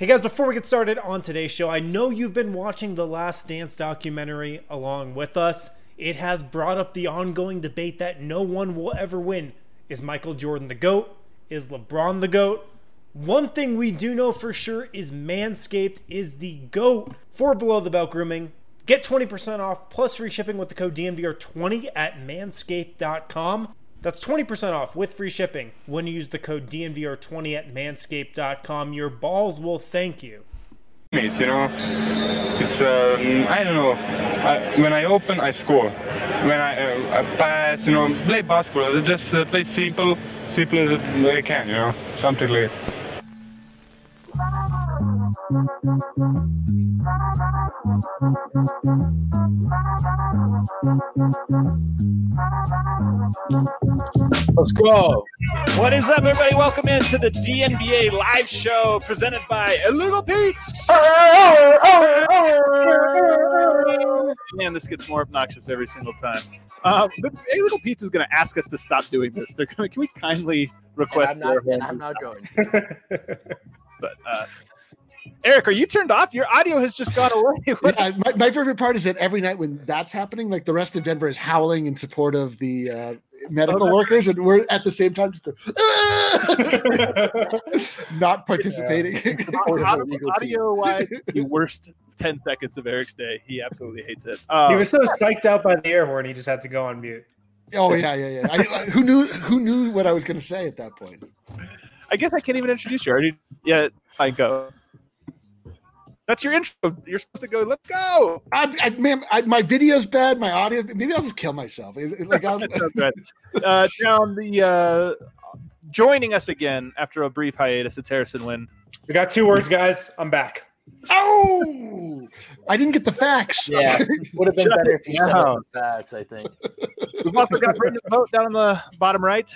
Hey guys, before we get started on today's show, I know you've been watching the Last Dance documentary along with us. It has brought up the ongoing debate that no one will ever win. Is Michael Jordan the GOAT? Is LeBron the GOAT? One thing we do know for sure is Manscaped is the GOAT for below the belt grooming. Get 20% off plus free shipping with the code DNVR20 at manscaped.com. That's 20% off with free shipping when you use the code DNVR20 at manscaped.com. Your balls will thank you. It's, you know, it's, um, I don't know, I, when I open, I score. When I, uh, I pass, you know, play basketball, just uh, play simple, simple as I can, you know, something like Let's go. What is up, everybody? Welcome into the DNBA live show presented by Illegal Pete's. Man, this gets more obnoxious every single time. Um, but Illegal Pete's is going to ask us to stop doing this. They're going. Can we kindly request? And I'm not, and I'm not going to. but uh, Eric, are you turned off? Your audio has just gone away. yeah, my, my, favorite part is that every night when that's happening, like the rest of Denver is howling in support of the uh, medical oh, workers, and we're at the same time just going, not participating. Yeah. audio wise, the worst 10 seconds of Eric's day. He absolutely hates it. Um, he was so psyched out by the air horn, he just had to go on mute. Oh yeah, yeah, yeah. I, who knew? Who knew what I was going to say at that point? I guess I can't even introduce you. Already, yeah, I go. That's your intro. You're supposed to go. Let's go. I, I man, I, my video's bad. My audio. Maybe I'll just kill myself. Like I'll, uh, down the uh, joining us again after a brief hiatus. It's Harrison Wind. We got two words, guys. I'm back. Oh, I didn't get the facts. Yeah, would have been Shut better if you said the facts. I think. We've also got Brendan Vogt down on the bottom right.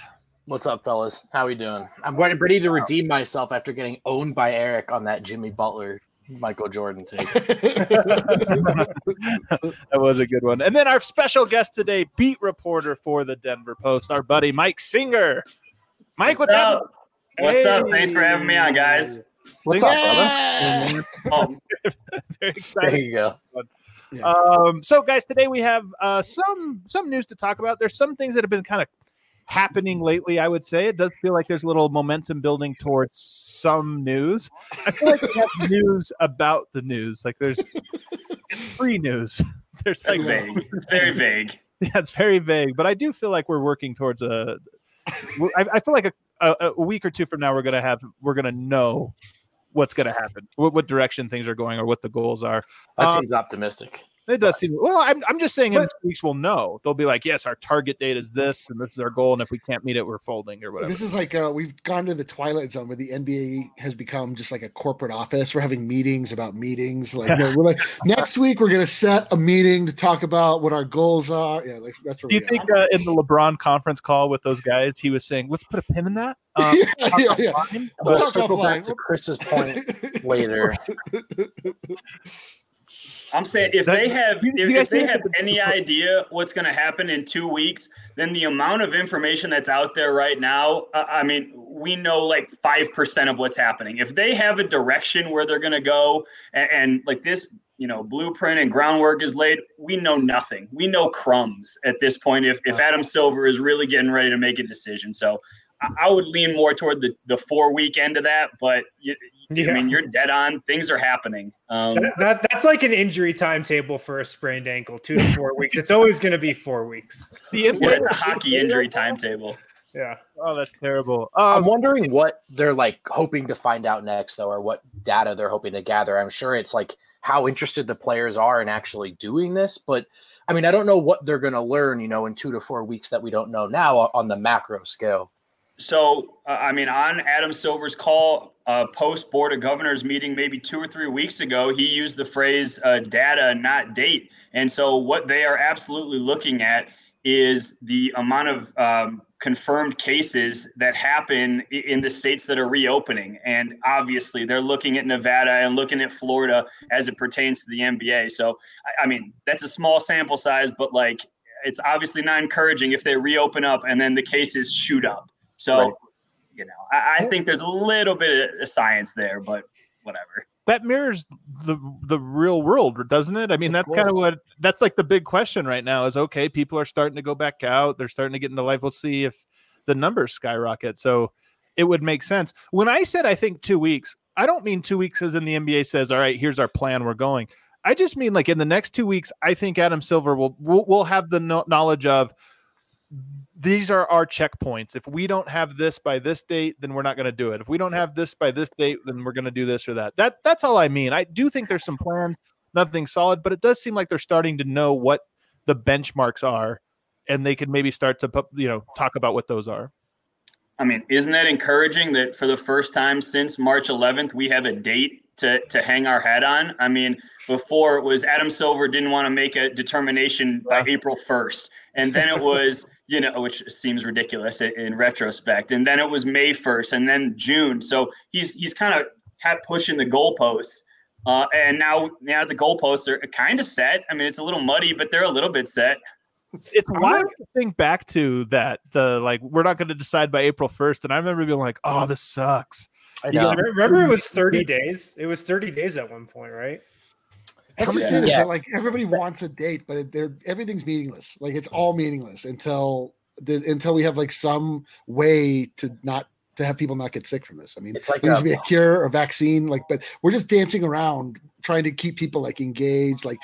What's up, fellas? How we doing? I'm ready to redeem myself after getting owned by Eric on that Jimmy Butler Michael Jordan take. that was a good one. And then our special guest today, beat reporter for the Denver Post, our buddy Mike Singer. Mike, what's, what's up? up? What's hey. up? Thanks for having me on, guys. What's yeah. up, brother? oh. Very excited. There you go. Um, so, guys, today we have uh, some some news to talk about. There's some things that have been kind of happening lately. I would say it does feel like there's a little momentum building towards some news. I feel like we have news about the news. Like there's it's free news. There's like vague. It's very vague. Yeah, it's very vague. But I do feel like we're working towards a. I, I feel like a, a, a week or two from now we're gonna have we're gonna know what's gonna happen, what, what direction things are going, or what the goals are. That um, seems optimistic. It does seem well. I'm, I'm just saying, in two weeks we'll know. They'll be like, "Yes, our target date is this, and this is our goal, and if we can't meet it, we're folding or whatever." This is like uh, we've gone to the twilight zone where the NBA has become just like a corporate office. We're having meetings about meetings. Like, no, we're like next week we're going to set a meeting to talk about what our goals are. Yeah, like, that's. Where Do you think uh, in the LeBron conference call with those guys, he was saying, "Let's put a pin in that." Um, yeah, yeah, yeah. We'll circle back to Chris's point later. I'm saying if that, they have if, if they have any idea what's going to happen in two weeks, then the amount of information that's out there right now, uh, I mean, we know like five percent of what's happening. If they have a direction where they're going to go, and, and like this, you know, blueprint and groundwork is laid, we know nothing. We know crumbs at this point. If if Adam Silver is really getting ready to make a decision, so I would lean more toward the the four week end of that, but you, yeah. I mean, you're dead on. Things are happening. Um, that, that's like an injury timetable for a sprained ankle, two to four weeks. It's always going to be four weeks. The yeah, a hockey injury timetable. Yeah. Oh, that's terrible. Um, I'm wondering what they're like hoping to find out next, though, or what data they're hoping to gather. I'm sure it's like how interested the players are in actually doing this, but I mean, I don't know what they're going to learn, you know, in two to four weeks that we don't know now on the macro scale. So, uh, I mean, on Adam Silver's call uh, post Board of Governors meeting, maybe two or three weeks ago, he used the phrase uh, data, not date. And so, what they are absolutely looking at is the amount of um, confirmed cases that happen in the states that are reopening. And obviously, they're looking at Nevada and looking at Florida as it pertains to the NBA. So, I mean, that's a small sample size, but like, it's obviously not encouraging if they reopen up and then the cases shoot up. So, right. you know, I, I, think there's a little bit of science there, but whatever. that mirrors the the real world, doesn't it? I mean, that's kind of what that's like the big question right now is okay, people are starting to go back out, they're starting to get into life. We'll see if the numbers skyrocket. So it would make sense. When I said I think two weeks, I don't mean two weeks as in the NBA says, all right, here's our plan, we're going. I just mean like in the next two weeks, I think Adam Silver will will, will have the no- knowledge of these are our checkpoints. If we don't have this by this date, then we're not going to do it. If we don't have this by this date, then we're going to do this or that. That that's all I mean. I do think there's some plans, nothing solid, but it does seem like they're starting to know what the benchmarks are, and they can maybe start to put, you know talk about what those are. I mean, isn't that encouraging that for the first time since March 11th, we have a date to, to hang our hat on? I mean, before it was Adam Silver didn't want to make a determination by April 1st. And then it was, you know, which seems ridiculous in, in retrospect. And then it was May 1st and then June. So he's he's kind of kept pushing the goalposts. Uh, and now, now the goalposts are kind of set. I mean, it's a little muddy, but they're a little bit set. It's wild to think back to that. The like, we're not going to decide by April first, and I remember being like, "Oh, this sucks." I You know. know, remember it was 30 days? It was 30 days at one point, right? That's just Yeah. it. Is Yeah. that like everybody wants a date, but it, they're everything's meaningless. Like it's all meaningless until the, until we have like some way to not to have people not get sick from this. I mean, It's like there needs to be a cure or vaccine. Like, but we're just dancing around trying to keep people like engaged. Like,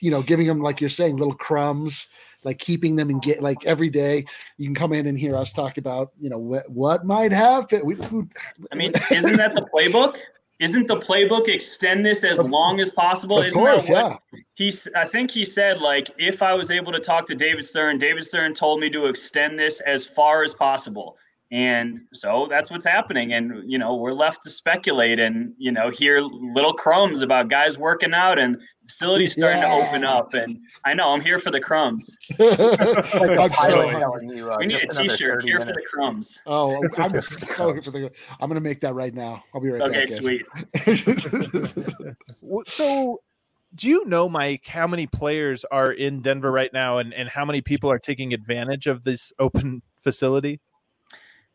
you know, giving them like you're saying little crumbs. Like keeping them engaged, like every day, you can come in and hear us talk about, you know, what, what might happen. We, we, I mean, isn't that the playbook? Isn't the playbook extend this as long as possible? of isn't course, that what yeah. he's I think he said like if I was able to talk to David Stern, David Stern told me to extend this as far as possible. And so that's what's happening. And you know, we're left to speculate and you know, hear little crumbs about guys working out and facilities starting to open up. And I know I'm here for the crumbs. Like a I'm so telling you, uh, We need just a another t-shirt 30 here for the crumbs. Oh, I'm Here for the so here for crumbs. the. I'm gonna make that right now. I'll be right Okay, back. guys. sweet. So, do you know, Mike, how many players are in Denver right now, and and how many people are taking advantage of this open facility?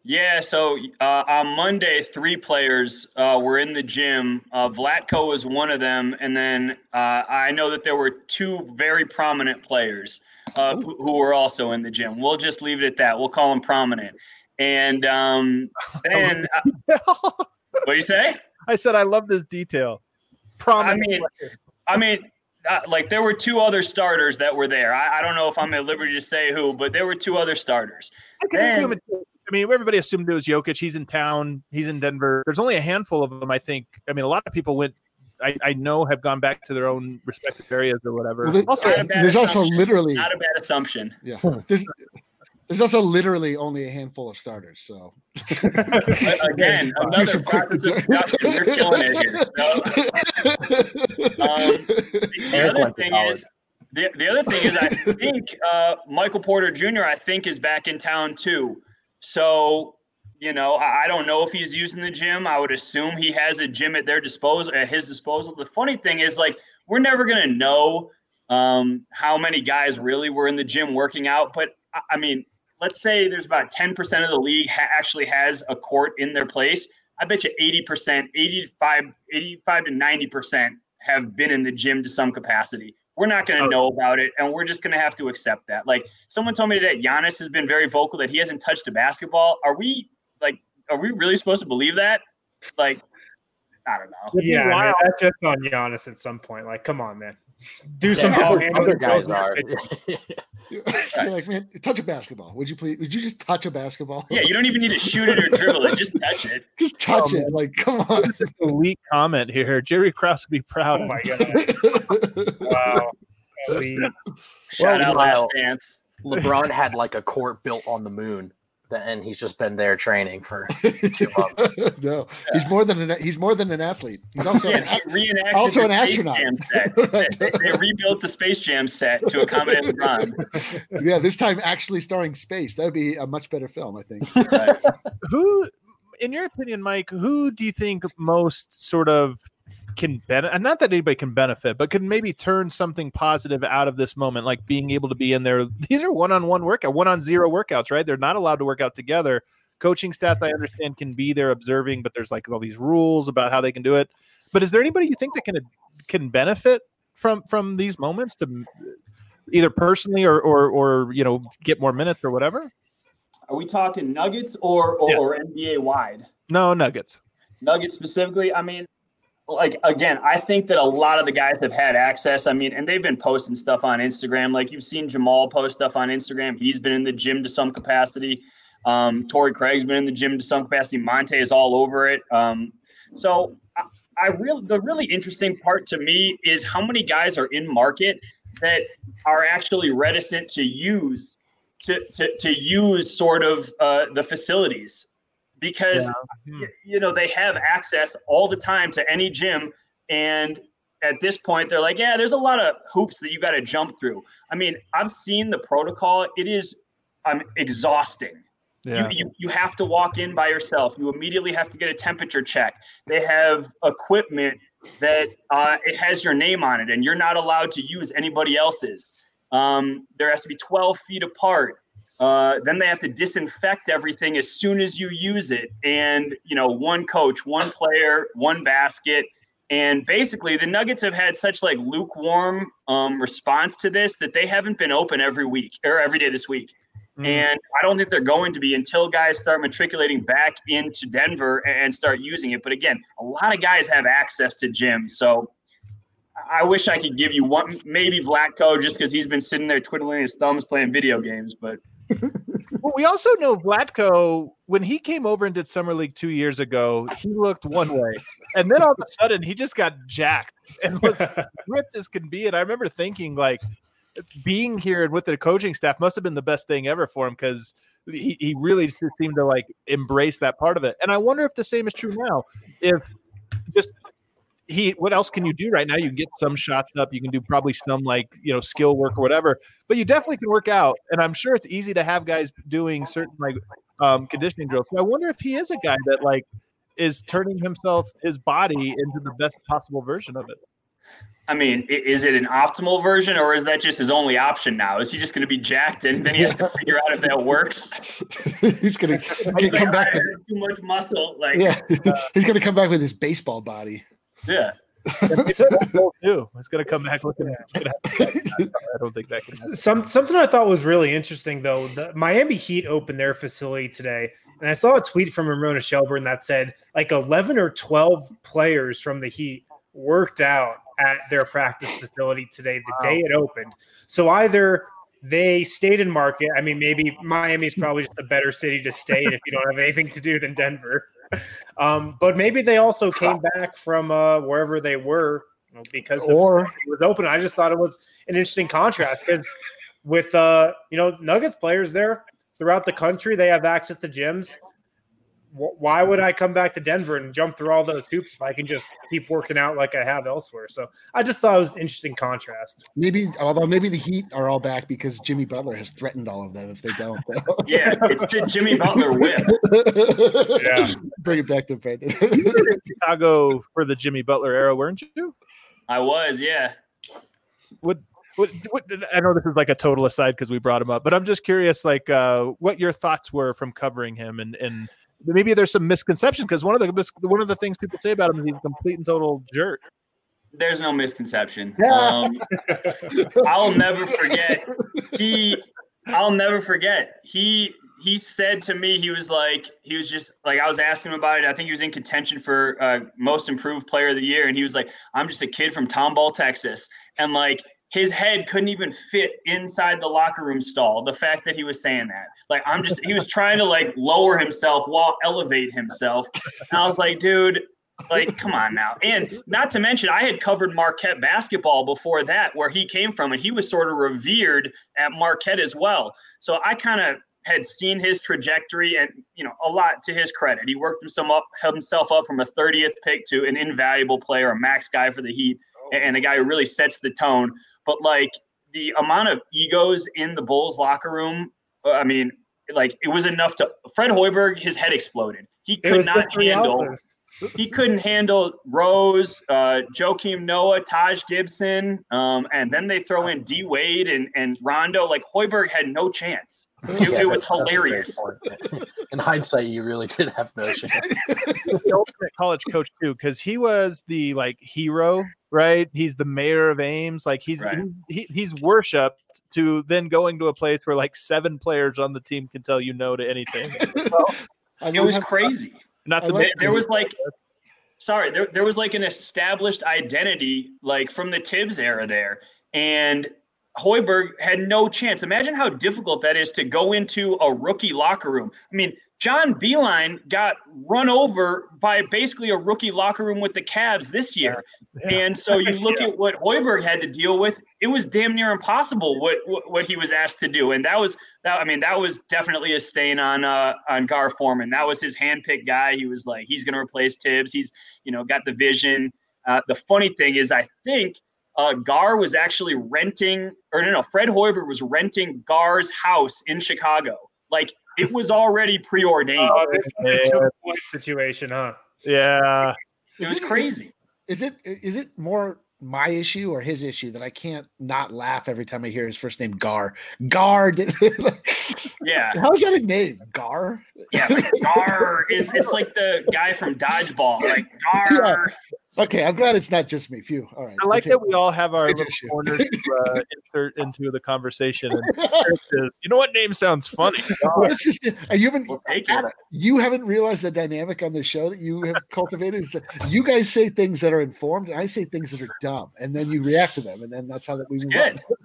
Yeah, so uh, on Monday, three players uh, were in the gym. Uh, Vlatko was one of them, and then uh, I know that there were two very prominent players uh, who, who were also in the gym. We'll just leave it at that. We'll call them prominent. And um, then, what do you say? I said I love this detail. Prominent. I mean, I mean, uh, like there were two other starters that were there. I, I don't know if I'm at liberty to say who, but there were two other starters. I can then- I mean, everybody assumed it was Jokic. He's in town. He's in Denver. There's only a handful of them, I think. I mean, a lot of people went. I, I know have gone back to their own respective areas or whatever. Well, there- also, Not a there's also literally Not a bad assumption. yeah. There's there's also literally only a handful of starters. So Again, You're another so quick process to of production. We're killing it here. So, um, the Eric other thing is, the, the other thing is, I think uh, Michael Porter Jr. I think is back in town too. So, you know, I, don't know if he's using the gym. I would assume he has a gym at their disposal, at his disposal. The funny thing is, like, we're never gonna know um, how many guys really were in the gym working out. But I, I mean, let's say there's about 10% of the league ha- actually has a court in their place. I bet you 80%, 85, 85 to 90% have been in the gym to some capacity. We're not going to oh. know about it, and we're just going to have to accept that. Like someone told me that Giannis has been very vocal that he hasn't touched a basketball. Are we like, are we really supposed to believe that? Like, I don't know. Yeah, man, wild. that's just on Giannis at some point. Like, come on, man. Do Yeah, some other- ball other handling. guys are. you're like, man, touch a basketball. Would you please? Would you just touch a basketball? Yeah, you don't even need to shoot it or dribble it; just touch it. just touch Oh, it. Like, come on. elite comment here. Jerry Krause would be proud. Oh my god! Wow. Elite. Shout out meanwhile- Last Dance. LeBron had like a court built on the moon, th- and he's just been there training for two months. no, he's more than an he's more than an athlete. He's also Yeah, an, he also an astronaut. Jam set. They, they rebuilt the Space Jam set to accommodate LeBron. yeah. This time, actually starring space. That would be a much better film, I think. who in your opinion mike who do you think most sort of can benefit not that anybody can benefit but can maybe turn something positive out of this moment like being able to be in there these are one-on-one workout one-on-zero workouts right they're not allowed to work out together coaching staff i understand can be there observing but there's like all these rules about how they can do it But is there anybody you think that can can benefit from from these moments to either personally or or, or you know get more minutes or whatever? Are we talking Nuggets or or, Yeah. or NBA wide? No, Nuggets. Nuggets specifically, I mean, like again, I think that a lot of the guys have had access. I mean, and they've been posting stuff on Instagram. Like you've seen Jamal post stuff on Instagram. He's been in the gym to some capacity. Um, Torrey Craig's been in the gym to some capacity. Monte is all over it. Um, so I, I really, the really interesting part to me is how many guys are in market that are actually reticent to use to to, to use sort of uh, the facilities because Hmm. y- you know they have access all the time to any gym and at this point they're like yeah there's a lot of hoops that you got to jump through. I mean i've seen the protocol. It is i'm um, exhausting. Yeah. you, you, you have to walk in by yourself. You immediately have to get a temperature check. They have equipment that uh, it has your name on it and you're not allowed to use anybody else's. Um, there has to be 12 feet apart uh, then they have to disinfect everything as soon as you use it and you know one coach one player one basket and basically the nuggets have had such like lukewarm um, response to this that they haven't been open every week or every day this week Mm. and I don't think they're going to be until guys start matriculating back into Denver and start using it. But again, a lot of guys have access to gyms. So I wish I could give you one, maybe Vlatko, just because he's been sitting there twiddling his thumbs playing video games. But Well, we also know Vlatko when he came over and did summer league two years ago. He looked one way, and then all of a sudden he just got jacked and looked ripped as can be. And I remember thinking, like, being here and with the coaching staff must have been the best thing ever for him because he, he really just seemed to like embrace that part of it. And I wonder if the same is true now. If just he, what else can you do right now? You can get some shots up. You can do probably some like you know skill work or whatever. But you definitely can work out, and I'm sure it's easy to have guys doing certain like um, conditioning drills. So I wonder if he is a guy that like is turning himself, his body into the best possible version of it. I mean, is it an optimal version or is that just his only option now? Is he just going to be jacked and then he has to figure out if that works? he's gonna come like, back. With, too much muscle. Like, yeah, he's gonna come back with his baseball body. Yeah. Goal too. It's going to come back looking. At the I don't think that can. Happen. Some something I thought was really interesting though. The Miami Heat opened their facility today, and I saw a tweet from Ramona Shelburne that said like eleven or twelve players from the Heat worked out at their practice facility today, the day it opened. So either they stayed in market. I mean, maybe Miami's probably just a better city to stay in if you don't have anything to do than Denver. Um, but maybe they also came back from uh, wherever they were you know, because the Or- was open. I just thought it was an interesting contrast because with uh, you know Nuggets players there throughout the country, they have access to gyms. Wh- Why would I come back to Denver and jump through all those hoops if I can just keep working out like I have elsewhere? So I just thought it was an interesting contrast. Maybe, although maybe the Heat are all back because Jimmy Butler has threatened all of them if they don't. Yeah. It's Jimmy Butler whip. Yeah. Bring it back to Brendan. You were in Chicago for the Jimmy Butler era, weren't you? I was, yeah. What, what, what I know this is like a total aside because we brought him up, but I'm just curious, like, uh, what your thoughts were from covering him, and and maybe there's some misconception because one of the one of the things people say about him is he's a complete and total jerk. There's no misconception. Um, I'll never forget. He, I'll never forget. He he said to me, he was like, he was just like, I was asking him about it. I think he was in contention for uh, most improved player of the year, and he was like, I'm just a kid from Tomball, Texas, and like. His head couldn't even fit inside the locker room stall. The fact that he was saying that, like, I'm just, he was trying to like lower himself while elevate himself. And I was like, dude, like, come on now. And not to mention, I had covered Marquette basketball before that, where he came from, and he was sort of revered at Marquette as well. So I kind of had seen his trajectory, and you know, a lot to his credit. He worked himself up, himself up from a 30th pick to an invaluable player, a max guy for the Heat, oh, and and a guy who really sets the tone. But like the amount of egos in the Bulls locker room, uh, I mean, like it was enough to Fred Hoiberg, his head exploded. He could not handle he couldn't handle Rose, uh, Joakim Noah, Taj Gibson, um, and then they throw in D Wade and, and Rondo. Like Hoiberg had no chance. It, Yeah, it was that's- that's a great hilarious. In hindsight, you really did have no chance. the ultimate college coach too, because he was the like hero, right? He's the mayor of Ames. Like he's Right. he, he's worshipped to then going to a place where like seven players on the team can tell you no to anything. I It was crazy. Not the like- There, there was like, sorry, there, there was like an established identity like from the Thibs era there. And Hoiberg had no chance. Imagine how difficult that is to go into a rookie locker room. I mean, John Beilein got run over by basically a rookie locker room with the Cavs this year. And so you look at what Hoiberg had to deal with, it was damn near impossible what, what what he was asked to do. And that was that I mean, that was definitely a stain on uh on Gar Forman. That was his handpicked guy. He was like, he's gonna replace Thibs. He's, you know, got the vision. Uh, the funny thing is I think uh, Gar was actually renting, or no, no, Fred Hoiberg was renting Gar's house in Chicago. Like it was already preordained. Oh, this is a two point situation, huh? yeah. it was Is crazy. Is it is it more my issue or his issue that I can't not laugh every time I hear his first name Gar? Gar. did- Yeah. How is that a name? Gar. Yeah, like Gar is it's like the guy from Dodgeball. Like Gar. Okay, I'm glad it's not just me. Phew. All right. I like that we all have our little corners to uh, insert into the conversation. And says, you know what name sounds funny? It's just uh, you haven't We'll take it. you haven't realized the dynamic on the show that you have cultivated. Is that you guys say things that are informed, and I say things that are dumb, and then you react to them, and then that's how that we move Good. on.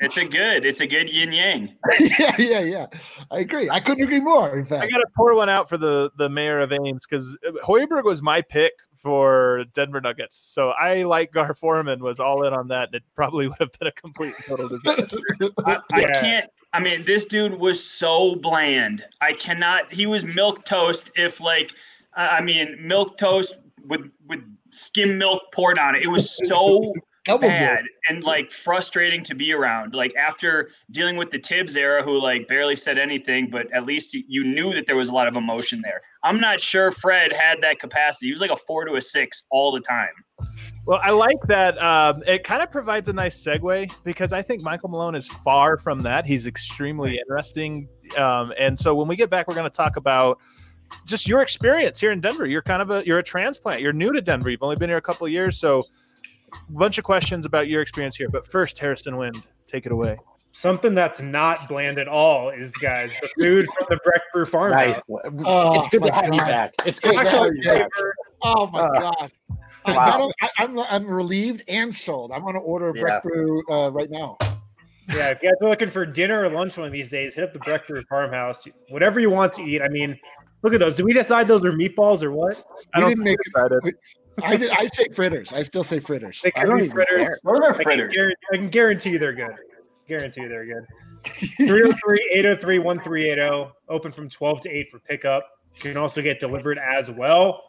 It's a good. It's a good yin yang. yeah, yeah, yeah. I agree. I couldn't agree more. In fact, I got to pour one out for the the mayor of Ames because Hoiberg was my pick for Denver Nuggets. So I like Gar Forman was all in on that. And it probably would have been a complete total disaster. I, I Yeah. can't. I mean, this dude was so bland. I cannot. He was milk toast. If like, I I mean, milk toast with with skim milk poured on it. It was so Double bad and like frustrating to be around. Like after dealing with the Thibs era, who like barely said anything, but at least you- you knew that there was a lot of emotion there. I'm not sure Fred had that capacity. He was like a four to a six all the time. Well, I like that. Um, it kind of provides a nice segue because I think Michael Malone is far from that. He's extremely interesting. Um, and so when we get back, we're going to talk about just your experience here in Denver. You're kind of a you're a transplant. You're new to Denver. You've only been here a couple of years, so a bunch of questions about your experience here. But first, Harrison Wind, take it away. Something that's not bland at all is, guys, the food from the Breck Brew Farmhouse. Nice. Oh, it's good my to have you God. back. It's good to have you back. Oh my Uh, god! I, wow. not only- I, I'm I'm relieved and sold. I'm going to order a Yeah. Breck Brew uh, right now. Yeah, if you guys are looking for dinner or lunch one of these days, hit up the Breck Brew Farmhouse. Whatever you want to eat. I mean, look at those. Did we decide those are meatballs or what? I We don't didn't make excited. it. I did, I say fritters. I still say fritters. They I could don't be fritters. Care. What are their I can, fritters? guarantee, I can guarantee they're good. Guarantee they're good. 303 803 1380. Open from 12 to 8 for pickup. You can also get delivered as well.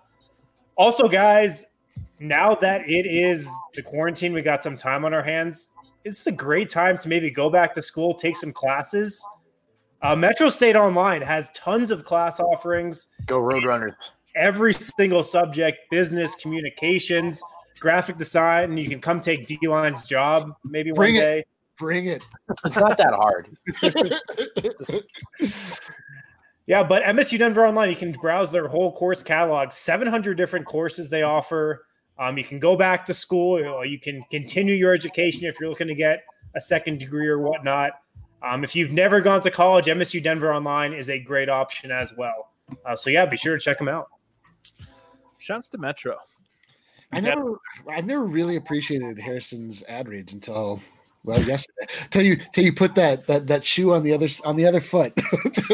Also, guys, now that it is the quarantine, we got some time on our hands. It's a great time to maybe go back to school, take some classes. Uh, Metro State Online has tons of class offerings Go Roadrunners. Every single subject business communications graphic design you can come take d-line's job maybe Bring one it. day Bring it. It's not that hard. yeah but msu denver online you can browse their whole course catalog 700 different courses they offer um, you can go back to school or you can continue your education if you're looking to get a second degree or whatnot um, if you've never gone to college msu denver online is a great option as well uh, so yeah be sure to check them out Shouts to Metro. I never, I've never really appreciated Harrison's ad reads until well yesterday. Till you, till you put that that that shoe on the other on the other foot.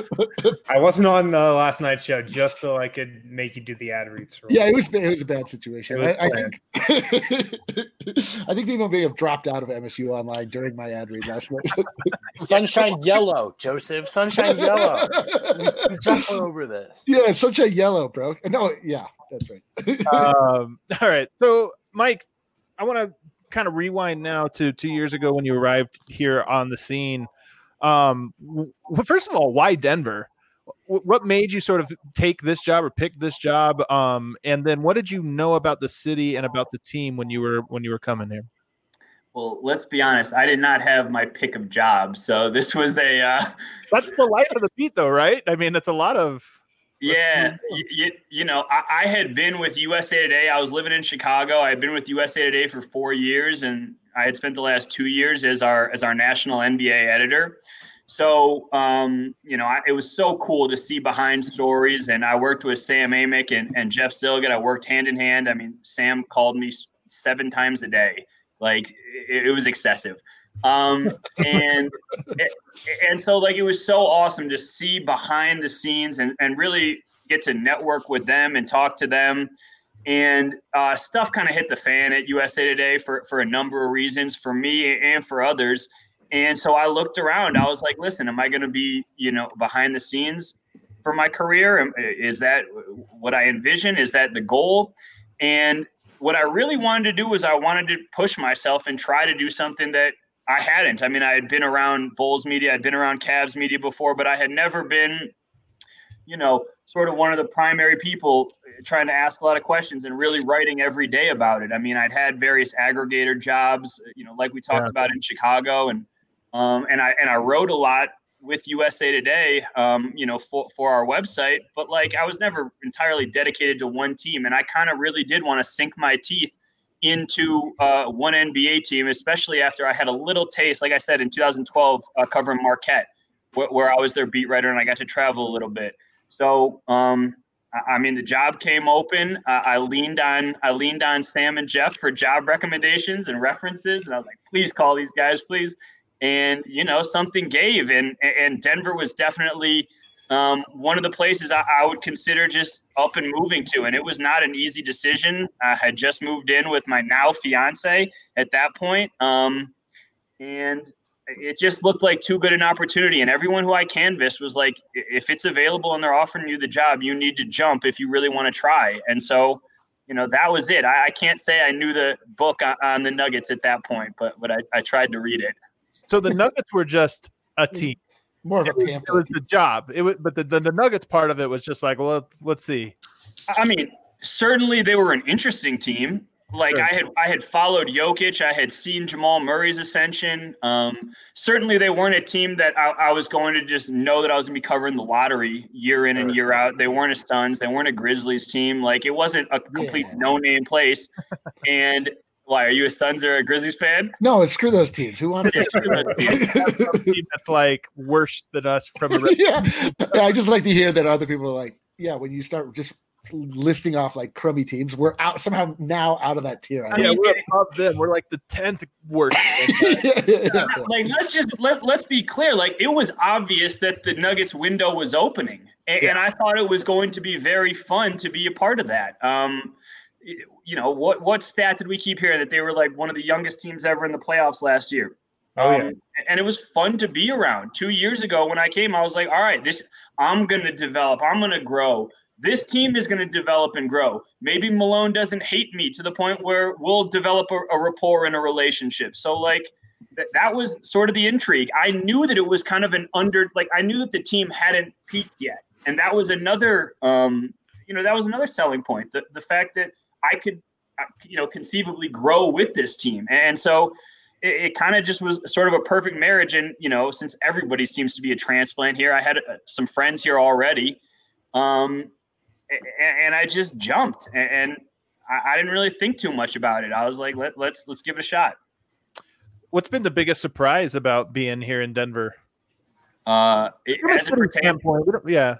I wasn't on the last night's show just so I could make you do the ad reads. For yeah, it once. was it was a bad situation. I, I think I think people may have dropped out of MSU online during my ad read last night. Sunshine yellow, Joseph. Sunshine yellow. We just went over this. yeah, it's such a yellow, bro. No, yeah, that's right. um, all right. So, Mike, I want to kind of rewind now to two years ago when you arrived here on the scene. Um, well, first of all, why Denver? what made you sort of take this job or pick this job? Um, and then what did you know about the city and about the team when you were when you were coming here? Well, let's be honest. I did not have my pick of jobs, so this was a. Uh, that's the life of the beat, though, right? I mean, that's a lot of. Yeah, you, you know, I, I, had been with USA Today. I was living in Chicago. I had been with USA Today for four years, and I had spent the last two years as our as our national NBA editor. So, um, you know, I, it was so cool to see behind stories. And I worked with Sam Amick and, and Jeff Zillgitt. I worked hand in hand. I mean, Sam called me seven times a day. Like it, it was excessive. Um, and and so like it was so awesome to see behind the scenes and, and really get to network with them and talk to them. And uh, stuff kind of hit the fan at USA Today for for a number of reasons for me and for others. And so I looked around. I was like, listen, am I going to be, you know, behind the scenes for my career? Is that what I envision? Is that the goal? And what I really wanted to do was I wanted to push myself and try to do something that I hadn't. I mean, I had been around Bulls media, I'd been around Cavs media before, but I had never been, you know, sort of one of the primary people trying to ask a lot of questions and really writing every day about it. I mean, I'd had various aggregator jobs, you know, like we talked yeah. about in Chicago, and um, and I and I wrote a lot with USA Today, um, you know, for, for our website. But like, I was never entirely dedicated to one team, and I kind of really did want to sink my teeth into uh, one NBA team, especially after I had a little taste, like I said, in 2012, uh, covering Marquette, wh- where I was their beat writer and I got to travel a little bit. So, um, I mean, the job came open. Uh, I leaned on I leaned on Sam and Jeff for job recommendations and references, and I was like, "Please call these guys, please." and you know something gave and and denver was definitely um, one of the places I, I, would consider just up and moving to and it was not an easy decision. I had just moved in with my now fiance at that point um, and it just looked like too good an opportunity and everyone who i canvassed was like if it's available and they're offering you the job you need to jump if you really want to try. And so you know that was it. I, I can't say i knew the book on, on, the nuggets at that point but but I, I tried to read it. So the Nuggets were just a team. More of a it was, it was the job. It was, but the, the, the Nuggets part of it was just like, well, let's see. I mean, certainly they were an interesting team. Like sure. I had, I had followed Jokic. I had seen Jamal Murray's ascension. Um, certainly, they weren't a team that I, I, was going to just know that I was going to be covering the lottery year in and year out. They weren't a Suns. They weren't a Grizzlies team. Like it wasn't a complete yeah. no-name place. and why are you a Suns or a Grizzlies fan? No, it's screw those teams. Who wants to screw those teams? That's like worse than us from a yeah. yeah. I just like to hear that other people are like, yeah, when you start just listing off like crummy teams, we're out somehow now out of that tier. I yeah, mean, we're above them. We're like the tenth worst. yeah, like let's just let let's be clear. Like it was obvious that the Nuggets window was opening, and, and I thought it was going to be very fun to be a part of that. Um, you know, what what stat did we keep hearing that they were like one of the youngest teams ever in the playoffs last year? Oh, um, and it was fun to be around. Two years ago when I came, I was like, all right, this I'm gonna develop, I'm gonna grow. This team is gonna develop and grow. Maybe Malone doesn't hate me to the point where we'll develop a, a rapport and a relationship. So like that, that was sort of the intrigue. I knew that it was kind of an under like I knew that the team hadn't peaked yet. And that was another um, you know, that was another selling point. The the fact that I could, uh, you know, conceivably grow with this team. And so it, it kind of just was sort of a perfect marriage. And, you know, since everybody seems to be a transplant here, I had uh, some friends here already. Um, and, and I just jumped and, and I, I, didn't really think too much about it. I was like, Let, let's, let's give it a shot. What's been the biggest surprise about being here in Denver? Uh, it, as it pertains, yeah,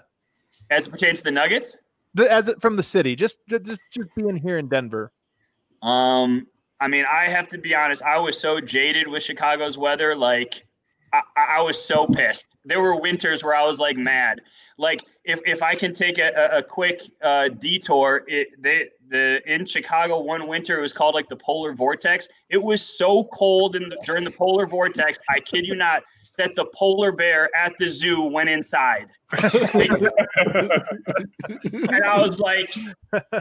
as it pertains to the Nuggets, the, as it from the city, just, just just being here in Denver. Um, I mean, I have to be honest. I was so jaded with Chicago's weather. Like, I, I was so pissed. There were winters where I was like mad. Like, if if I can take a, a quick uh, detour, it they the in Chicago one winter it was called like the polar vortex. It was so cold in the, during the polar vortex. I kid you not that the polar bear at the zoo went inside. and I was like,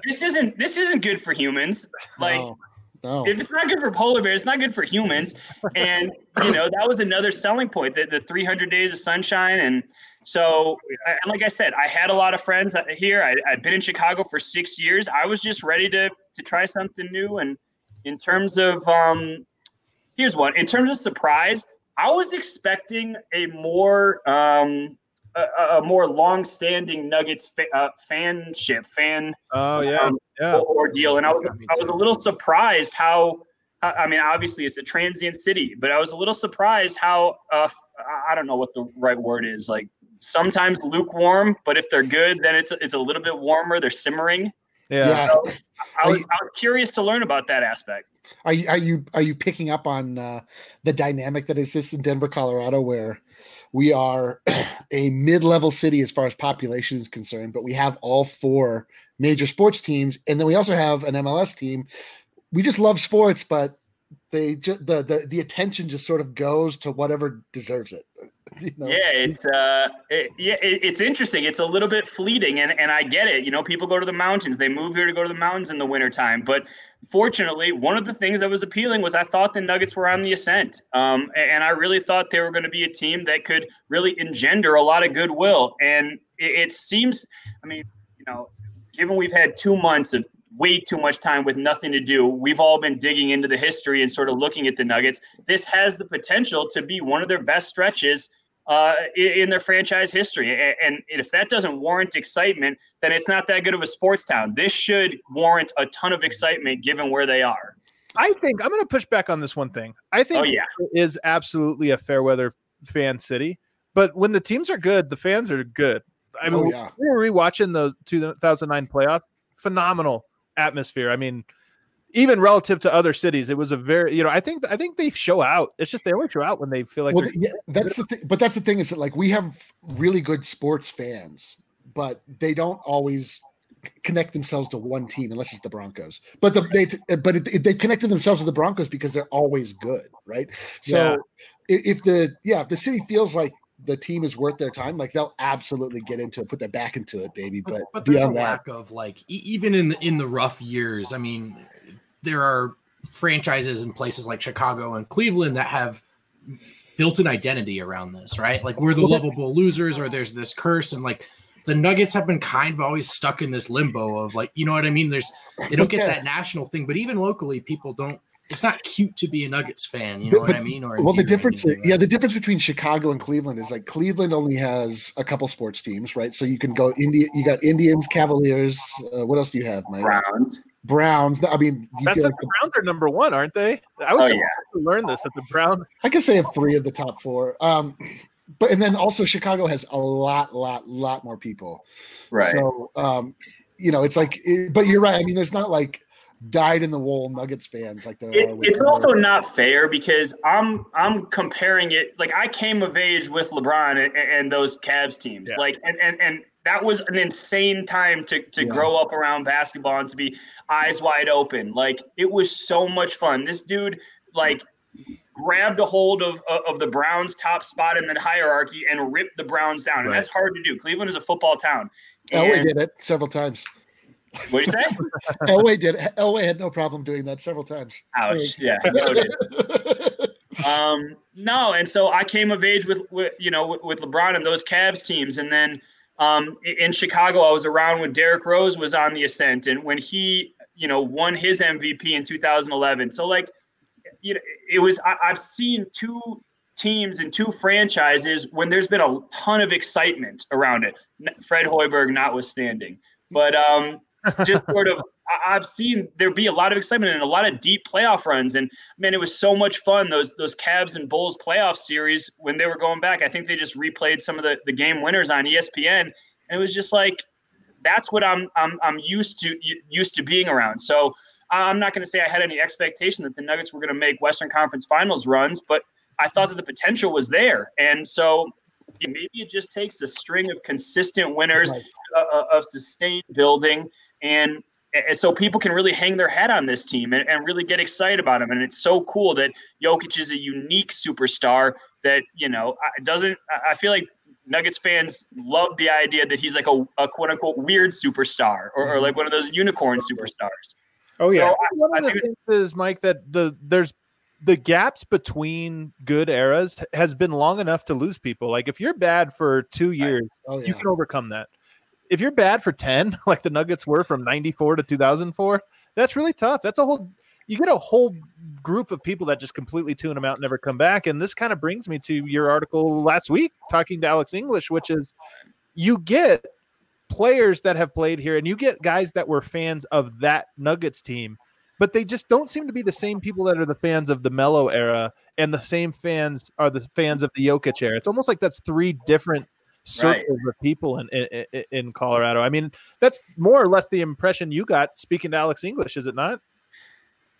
this isn't this isn't good for humans. Like no, no. if it's not good for polar bears, it's not good for humans. And you know, that was another selling point that the 300 days of sunshine and So, and like I said, I had a lot of friends here. I, I'd been in Chicago for six years. I was just ready to to try something new. And in terms of, um, here's one. In terms of surprise, I was expecting a more um, a, a more long-standing Nuggets fa- uh, fanship fan. Oh yeah, um, yeah. ordeal, and I was I was a little surprised how. I mean, obviously, it's a transient city, but I was a little surprised how uh, I don't know what the right word is. Like sometimes lukewarm, but if they're good, then it's it's a little bit warmer. They're simmering. Yeah. Yeah. So I was you- I was curious to learn about that aspect. Are you are you are you picking up on uh, the dynamic that exists in Denver, Colorado, where we are a mid-level city as far as population is concerned, but we have all four major sports teams, and then we also have an MLS team. We just love sports, but they just the, the the attention just sort of goes to whatever deserves it. Know? Yeah, it's uh, it, yeah, it, it's interesting. It's a little bit fleeting, and and I get it. You know, people go to the mountains. They move here to go to the mountains in the wintertime. But fortunately, one of the things that was appealing was I thought the Nuggets were on the ascent, um, and I really thought they were going to be a team that could really engender a lot of goodwill. And it, it seems, I mean, you know, given we've had two months of way too much time with nothing to do. We've all been digging into the history and sort of looking at the Nuggets. This has the potential to be one of their best stretches uh, in their franchise history. And if that doesn't warrant excitement, then it's not that good of a sports town. This should warrant a ton of excitement given where they are. I think I'm going to push back on this one thing. I think Oh, yeah. it is absolutely a fair weather fan city, but when the teams are good, the fans are good. I mean, Oh, yeah. we were rewatching the 2009 playoff. Phenomenal atmosphere. I mean, even relative to other cities, it was a very you know. I think I think they show out. It's just they only show out when they feel like well, they're- yeah, that's the thing. But that's the thing is that like we have really good sports fans, but they don't always connect themselves to one team unless it's the Broncos. But the, they but it, it- they've connected themselves to the Broncos because they're always good, right? So Yeah. if the yeah if the city feels like the team is worth their time, like they'll absolutely get into it, put their back into it, baby. But, But, but there's a lack of like even in the in the rough years. I mean, there are franchises in places like Chicago and Cleveland that have built an identity around this, right? Like we're the lovable losers, or there's this curse, and like the Nuggets have been kind of always stuck in this limbo of like, you know what I mean? There's they don't get that national thing, but even locally, people don't. It's not cute to be a Nuggets fan, you know But- what I mean? Or well, the difference, anything like yeah, the difference between Chicago and Cleveland is like Cleveland only has a couple sports teams, right? So you can go India, you got Indians, Cavaliers. Uh, what else do you have, Mike? Browns. Browns. I mean, you that's the like the- Browns are number one, aren't they? I was Oh, surprised yeah. to learn this that the Browns. I guess they have three of the top four. Um, but and then also Chicago has a lot, lot, lot more people. Right. So um, you know, it's like, it- but you're right. I mean, there's not like dyed in the wool Nuggets fans like there It, are. It's other- also not fair because I'm I'm comparing it like I came of age with LeBron and, and those Cavs teams Yeah. like and, and and that was an insane time to to Yeah. grow up around basketball and to be eyes wide open like it was so much fun this dude like grabbed a hold of of- of the Browns top spot in the hierarchy and ripped the Browns down and Right. that's hard to do Cleveland is a football town Oh, we did it several times. What do you say? Elway did. Elway had no problem doing that several times. ouch. Yeah um no and so i came of age with, with you know with, with lebron and those Cavs teams. And then um in chicago i was around when derrick rose was on the ascent and when he you know won his mvp in 2011 so like you know it was I, i've seen two teams and two franchises when there's been a ton of excitement around it fred hoiberg notwithstanding. But um just sort of I've seen there be a lot of excitement and a lot of deep playoff runs. And man, it was so much fun. Those those Cavs and Bulls playoff series when they were going back. I think they just replayed some of the, the game winners on ESPN. And it was just like that's what I'm I'm I'm used to used to being around. So I'm not going to say I had any expectation that the Nuggets were going to make Western Conference Finals runs, but I thought that the potential was there. And so maybe it just takes a string of consistent winners, Right. uh, of sustained building, and and so people can really hang their hat on this team and, and really get excited about him. And it's so cool that Jokic is a unique superstar that, you know, I- doesn't, I- I feel like Nuggets fans love the idea that he's like a, a quote unquote weird superstar or, or like one of those unicorn superstars. Oh yeah. So I- One I of the think- things is Mike that the there's the gaps between good eras has been long enough to lose people. Like if you're bad for two years, Oh yeah. you can overcome that. If you're bad for 10, like the Nuggets were from 94 to 2004, that's really tough. That's a whole, you get a whole group of people that just completely tune them out and never come back. And this kind of brings me to your article last week talking to Alex English, which is you get players that have played here and you get guys that were fans of that Nuggets team, but they just don't seem to be the same people that are the fans of the Melo era and the same fans are the fans of the Jokic era. It's almost like that's three different circles of people in, in in- in Colorado. I mean, that's more or less the impression you got speaking to Alex English, is it not?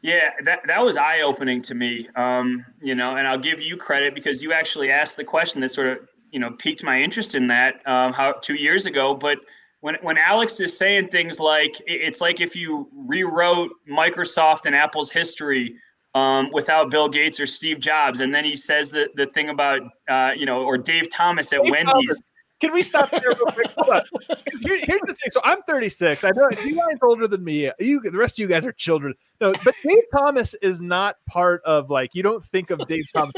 Yeah, that, that was eye opening to me. Um, you know, and I'll give you credit because you actually asked the question that sort of, you know, piqued my interest in that um, how two years ago. But when when Alex is saying things like it's like if you rewrote Microsoft and Apple's history um, without Bill Gates or Steve Jobs, and then he says the the thing about uh, you know or Dave Thomas at Dave Wendy's. Thomas. Can we stop there real quick? Hold on. 'Cause Here, here's the thing. So I'm 36. I know you guys older than me. You, the rest of you guys are children. No, but Dave Thomas is not part of like you don't think of Dave Thomas.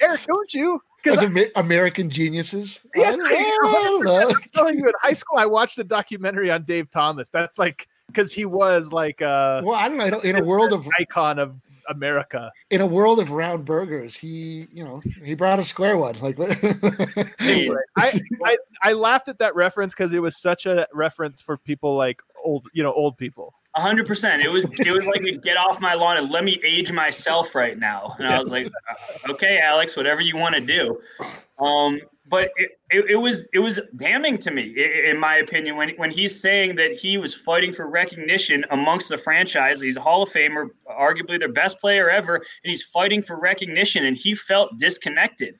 Eric, don't you? Because Amer- American geniuses. Yes, I I- don't know. I'm telling you, in high school, I watched a documentary on Dave Thomas. That's like because he was like a Well, I don't know. In a world of icon of America. in a world of round burgers, he you know he brought a square one. Like what? Hey, I, I I laughed at that reference because it was such a reference for people like old, you know, old people. A hundred percent. It was it was like a get off my lawn and let me age myself right now. And I was like, uh, okay, Alex, whatever you want to do. Um, but it, it, it was it was damning to me, in my opinion, when when he's saying that he was fighting for recognition amongst the franchise. He's a Hall of Famer, arguably their best player ever, and he's fighting for recognition, and he felt disconnected.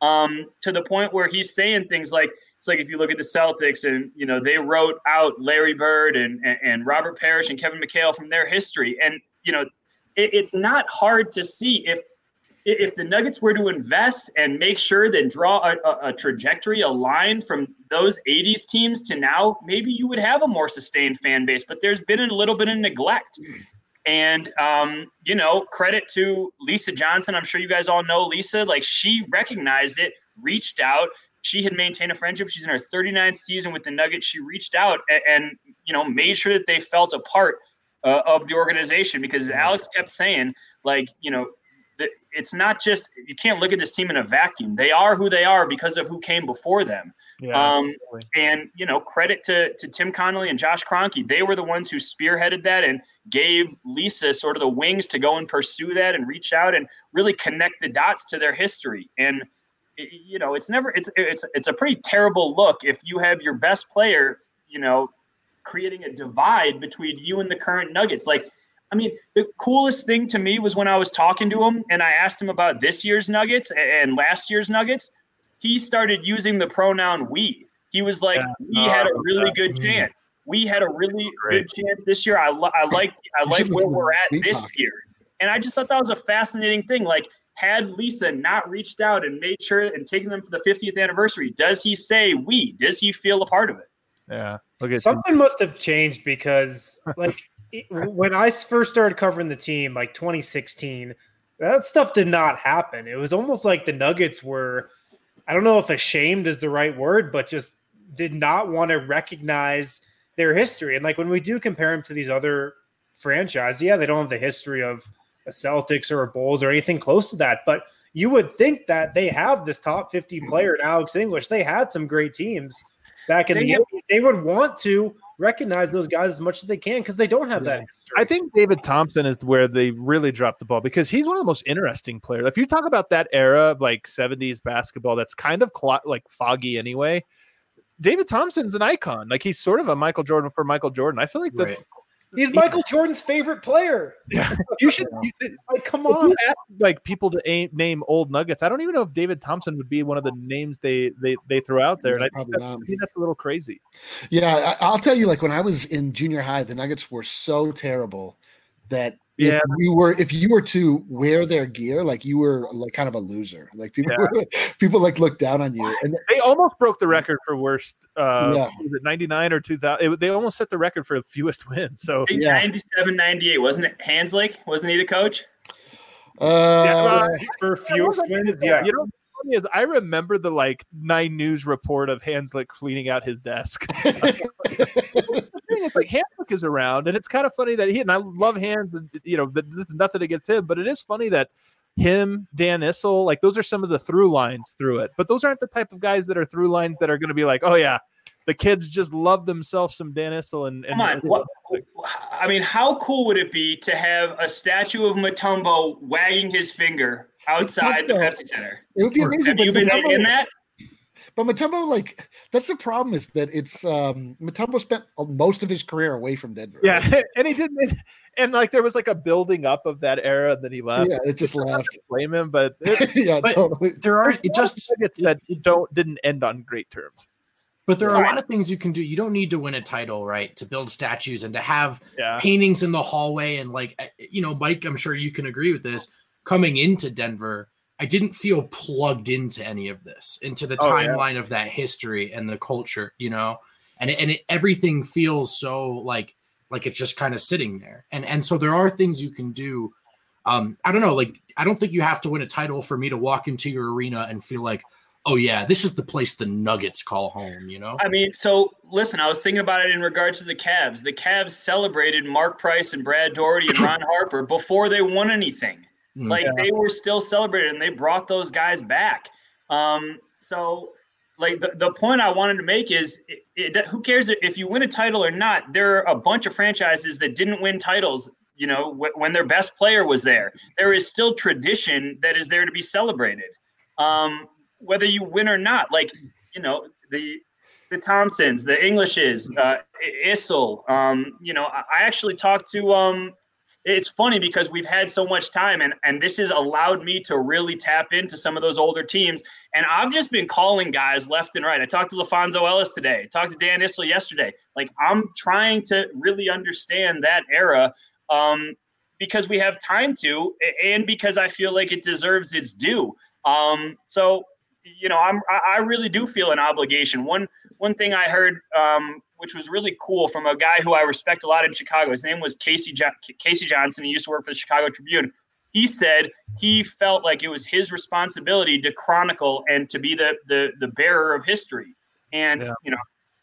Um, to the point where he's saying things like it's like if you look at the Celtics and you know they wrote out Larry Bird and and, and Robert Parrish and Kevin McHale from their history, and you know it, it's not hard to see if if the Nuggets were to invest and make sure that draw a, a, a trajectory, a line from those 80s teams to now, maybe you would have a more sustained fan base. But there's been a little bit of neglect. And, um, you know, credit to Lisa Johnson. I'm sure you guys all know Lisa. Like, she recognized it, reached out. She had maintained a friendship. She's in her 39th season with the Nuggets. She reached out and, and you know, made sure that they felt a part uh, of the organization because Alex kept saying, like, you know, it's not just you can't look at this team in a vacuum. They are who they are because of who came before them. Yeah, Um, and you know, credit to to Tim Connolly and Josh Kroenke. They were the ones who spearheaded that and gave Lisa sort of the wings to go and pursue that and reach out and really connect the dots to their history. And you know, it's never it's it's it's a pretty terrible look if you have your best player, you know, creating a divide between you and the current Nuggets. Like, I mean, the coolest thing to me was when I was talking to him and I asked him about this year's Nuggets and last year's Nuggets. He started using the pronoun we. He was like, Yeah. we had a really yeah. good chance. We had a really Great. good chance this year. I, li- I like I like where we're at this talk. year. And I just thought that was a fascinating thing. Like, had Lisa not reached out and made sure and taken them for the 50th anniversary, does he say we? Does he feel a part of it? yeah. Look at Something must have changed because, like, when I first started covering the team, like 2016, that stuff did not happen. It was almost like the Nuggets were, I don't know if ashamed is the right word, but just did not want to recognize their history. And like when we do compare them to these other franchises, yeah, they don't have the history of a Celtics or a Bulls or anything close to that, but you would think that they have this top 50 player in Alex English. They had some great teams back in They the have- 80s. They would want to recognize those guys as much as they can because they don't have that history. I think David Thompson is where they really dropped the ball because he's one of the most interesting players. If you talk about that era of like 70s basketball, that's kind of clo- like foggy anyway. David Thompson's an icon. Like he's sort of a Michael Jordan for Michael Jordan. I feel like the Right. He's Michael Jordan's favorite player. you should Like, come on. ask, like people to aim, name old Nuggets. I don't even know if David Thompson would be one of the names they they they throw out there. And I think, Probably that's, not. I think that's a little crazy. Yeah, I, I'll tell you. Like when I was in junior high, the Nuggets were so terrible that Yeah. if you were if you were to wear their gear, like you were like kind of a loser. Like people were, people like looked down on you. And They almost broke the record for worst. Uh, Yeah. Was it 99 or 2000? It, they almost set the record for fewest wins. So I Yeah. 97, 98, wasn't it? Hanzlik? Wasn't he the coach? Uh, uh, For fewest wins, yeah. You know, funny is I remember the like nine news report of Hanzlik cleaning out his desk. the thing is, like Hanzlik is around, and it's kind of funny that he and I love Hans. You know, this is nothing against him, but it is funny that him, Dan Issel, like those are some of the through lines through it. But those aren't the type of guys that are through lines that are going to be like, oh yeah, the kids just love themselves some Dan Issel and, and Come on. What, I mean, how cool would it be to have a statue of Mutombo wagging his finger outside the Pepsi Center? it would be amazing. Have you but been Mutombo- seeing that? But Mutombo, like, that's the problem is that it's um Mutombo spent most of his career away from Denver. yeah, and he didn't. And like there was like a building up of that era, and then he left. yeah, it just left. Blame him, but it, yeah, But- totally. There are it just just that don't didn't end on great terms. but there are a lot of things you can do. You don't need to win a title, right? To build statues and to have Yeah, paintings in the hallway and like eh, you know, Mike, I'm sure you can agree with this. Coming into Denver, I didn't feel plugged into any of this, into the Oh, yeah. timeline of that history and the culture, you know, and it, and it, everything feels so like like it's just kind of sitting there. And and so there are things you can do. Um, I don't know, like I don't think you have to win a title for me to walk into your arena and feel like, oh yeah, this is the place the Nuggets call home, you know. I mean, so listen, I was thinking about it in regards to the Cavs. The Cavs celebrated Mark Price and Brad Daugherty and Ron Harper before they won anything. Mm. Like they were still celebrated and they brought those guys back. Um, so like the, the point I wanted to make is it, it, who cares if you win a title or not? There are a bunch of franchises that didn't win titles, you know, wh- when their best player was there. There is still tradition that is there to be celebrated. Um, whether you win or not, like, you know, the the Thompsons, the Englishes, uh, Issel. Um, you know, I actually talked to um, it's funny because we've had so much time and and this has allowed me to really tap into some of those older teams. And i've just been calling guys left and right. I talked to LaPhonso Ellis today. Talked to dan issel yesterday. Like i'm trying to really understand that era um, because we have time to and because i feel like it deserves its due. Um, so you know i'm i really do feel an obligation. One one thing i heard um, which was really cool from a guy who I respect a lot in Chicago. His name was Casey jo- Casey Johnson. He used to work for the Chicago Tribune. He said he felt like it was his responsibility to chronicle and to be the the the bearer of history. And Yeah. you know,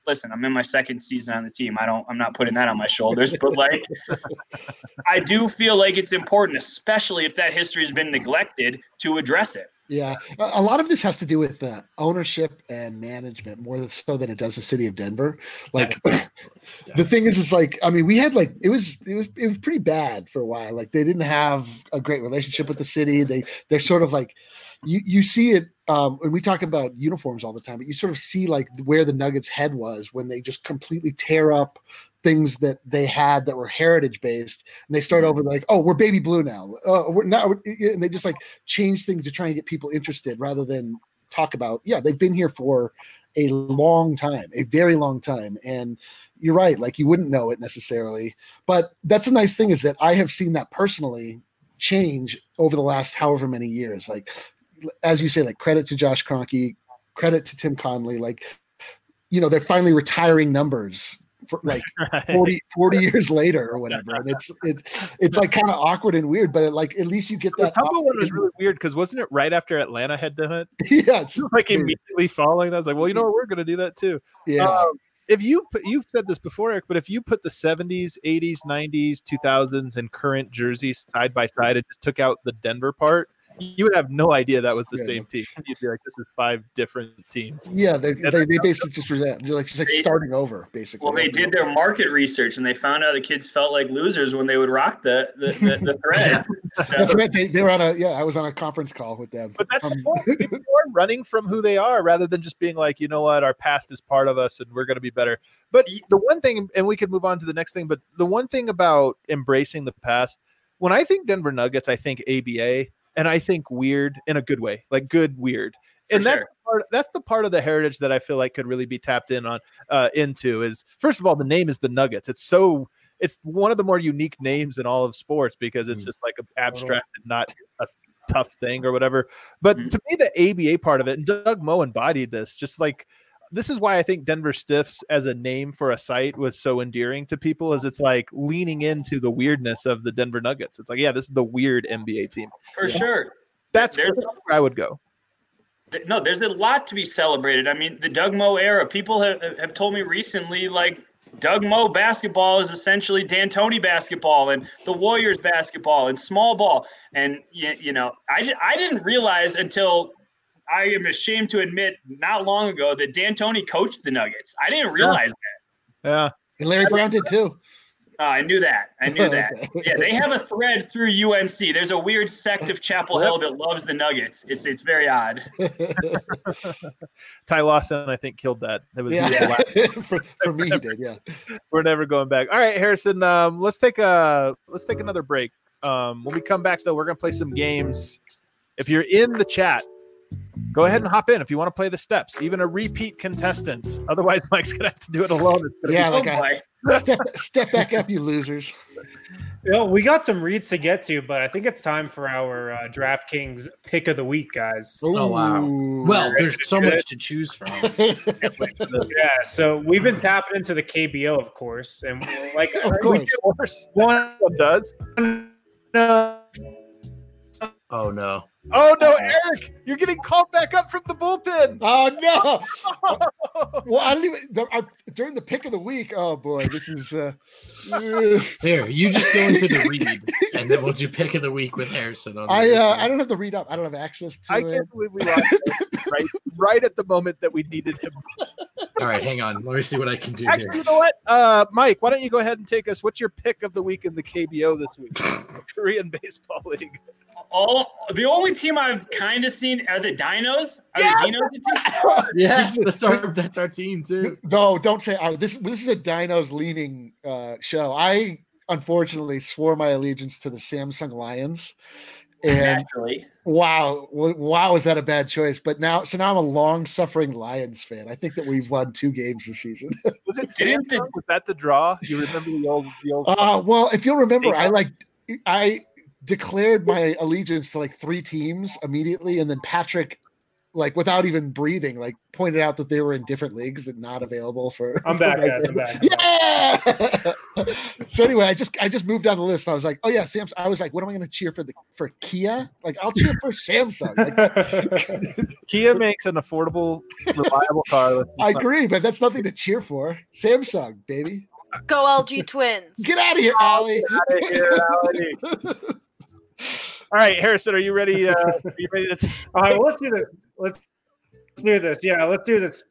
listen, I'm in my second season on the team. I don't I'm not putting that on my shoulders, but like I do feel like it's important, especially if that history has been neglected, to address it. Yeah, a lot of this has to do with uh, ownership and management more than- so than it does the city of Denver. Like, the thing is, is like, I mean, we had like it was it was it was pretty bad for a while. Like, they didn't have a great relationship with the city. They they're sort of like you you see it um, when we talk about uniforms all the time, but you sort of see like where the Nuggets' head was when they just completely tear up things that they had that were heritage based, and they start over like, oh, we're baby blue now. Uh, we're not, and they just like change things to try and get people interested rather than talk about yeah they've been here for a long time a very long time and you're right like you wouldn't know it necessarily but that's a nice thing is that i have seen that personally change over the last however many years like as you say like credit to josh Kroenke, credit to tim connolly like you know they're finally retiring numbers for like 40, 40 years later or whatever and it's it's it's like kind of awkward and weird but like at least you get that. Mutombo one was really weird because wasn't it right after Atlanta had done it? yeah it's Like weird. immediately following that, I was like, well, you know what, we're going to do that too. yeah Um, if you put, you've said this before, Eric, but if you put the 70s, 80s, 90s, 2000s, and current jerseys side by side and just took out the Denver part, you would have no idea that was the Yeah. same team. You'd be like, this is five different teams. Yeah, they, they, they basically just resent. they're like just like They- starting over, basically. Well, they did their market research and they found out the kids felt like losers when they would rock the the, the, the threads. So, That's right. They, they were on a yeah. I was on a conference call with them. But that's the Um, point. People are running from who they are rather than just being like, you know what, our past is part of us and we're going to be better. But the one thing, and we could move on to the next thing, but the one thing about embracing the past, when I think Denver Nuggets, I think ABA and I think weird in a good way, like good weird. And For that's the part, that's the part of the heritage that I feel like could really be tapped in on uh, into is first of all the name is the Nuggets. It's so it's one of the more unique names in all of sports because it's Mm. just like abstract and not a tough thing or whatever. But Mhm. to me, the ABA part of it, and Doug Moe embodied this, just like this is why I think Denver Stiffs as a name for a site was so endearing to people. Is it's like leaning into the weirdness of the Denver Nuggets. It's like, yeah, this is the weird NBA team. For sure. That's where I would go. Th- No, there's a lot to be celebrated. I mean, the Doug Moe era. People have, have told me recently, like Doug Moe basketball is essentially D'Antoni basketball and the Warriors basketball and small ball. And you, you know, I I didn't realize until I am ashamed to admit not long ago that D'Antoni coached the Nuggets. I didn't realize that. Yeah. And Larry Brown did too. Uh, I knew that. I knew that. Okay. Yeah, they have a thread through UNC. There's a weird sect of Chapel Hill that loves the Nuggets. It's it's very odd. Ty Lawson, I think, killed that. That was Yeah, for, for me, he did. Yeah. we're never going back. All right, Harrison. Um, let's take a let's take another break. Um, when we come back, though, we're gonna play some games. If you're in the chat, go ahead and hop in if you want to play the steps. Even a repeat contestant. Otherwise, Mike's gonna have to do it alone. It's be Yeah, Oh like a, step step back up, you losers. You know, we got some reads to get to, but I think it's time for our uh, DraftKings pick of the week, guys. Oh, wow. Well, there's so much to choose from. Yeah, so we've been tapping into the KBO, of course, and we're like Of we course. Of course, want one does. to know Oh no. Oh no, Eric, you're getting called back up from the bullpen. Oh no! Well, I don't even the, I, during the pick of the week. Oh boy, this is. Uh, uh, Here, you just go into the read, and then we'll do pick of the week with Harrison. On I uh. I don't have the read up. I don't have access to I it. can't believe we lost right, right at the moment that we needed him. All right, hang on. Let me see what I can do Actually, here. you know what? Uh, Mike, why don't you go ahead and take us? What's your pick of the week in the KBO this week? Korean Baseball League. All the only team I've kind of seen are the Dinos. Are the Dinos a team? Yeah, that's our that's our team too. No, don't say. Uh, this this is a Dinos leaning uh, show. I unfortunately swore my allegiance to the Samsung Lions, and Naturally. wow, wow, is that a bad choice? But now, so now I'm a long suffering Lions fan. I think that we've won two games this season. Was it Samsung? Was that the draw? You remember the old the old? Uh, well, if you'll remember, I like I declared my allegiance to like three teams immediately, and then Patrick, like without even breathing, like pointed out that they were in different leagues that not available for. I'm for back, my guys. I'm game. back. Yeah. so anyway, I just I just moved down the list. I was like, oh yeah, Samsung. I was like, what am I going to cheer for the for Kia? Like I'll cheer for Samsung. Like, Kia makes an affordable, reliable car. I agree, but that's nothing to cheer for. Samsung, baby, Go LG Twins. get out of here, Allie. outta here, Allie. All right, Harrison, are you ready? Uh, are you ready to? T- All right, well, let's do this. Let's, let's do this. Yeah, let's do this.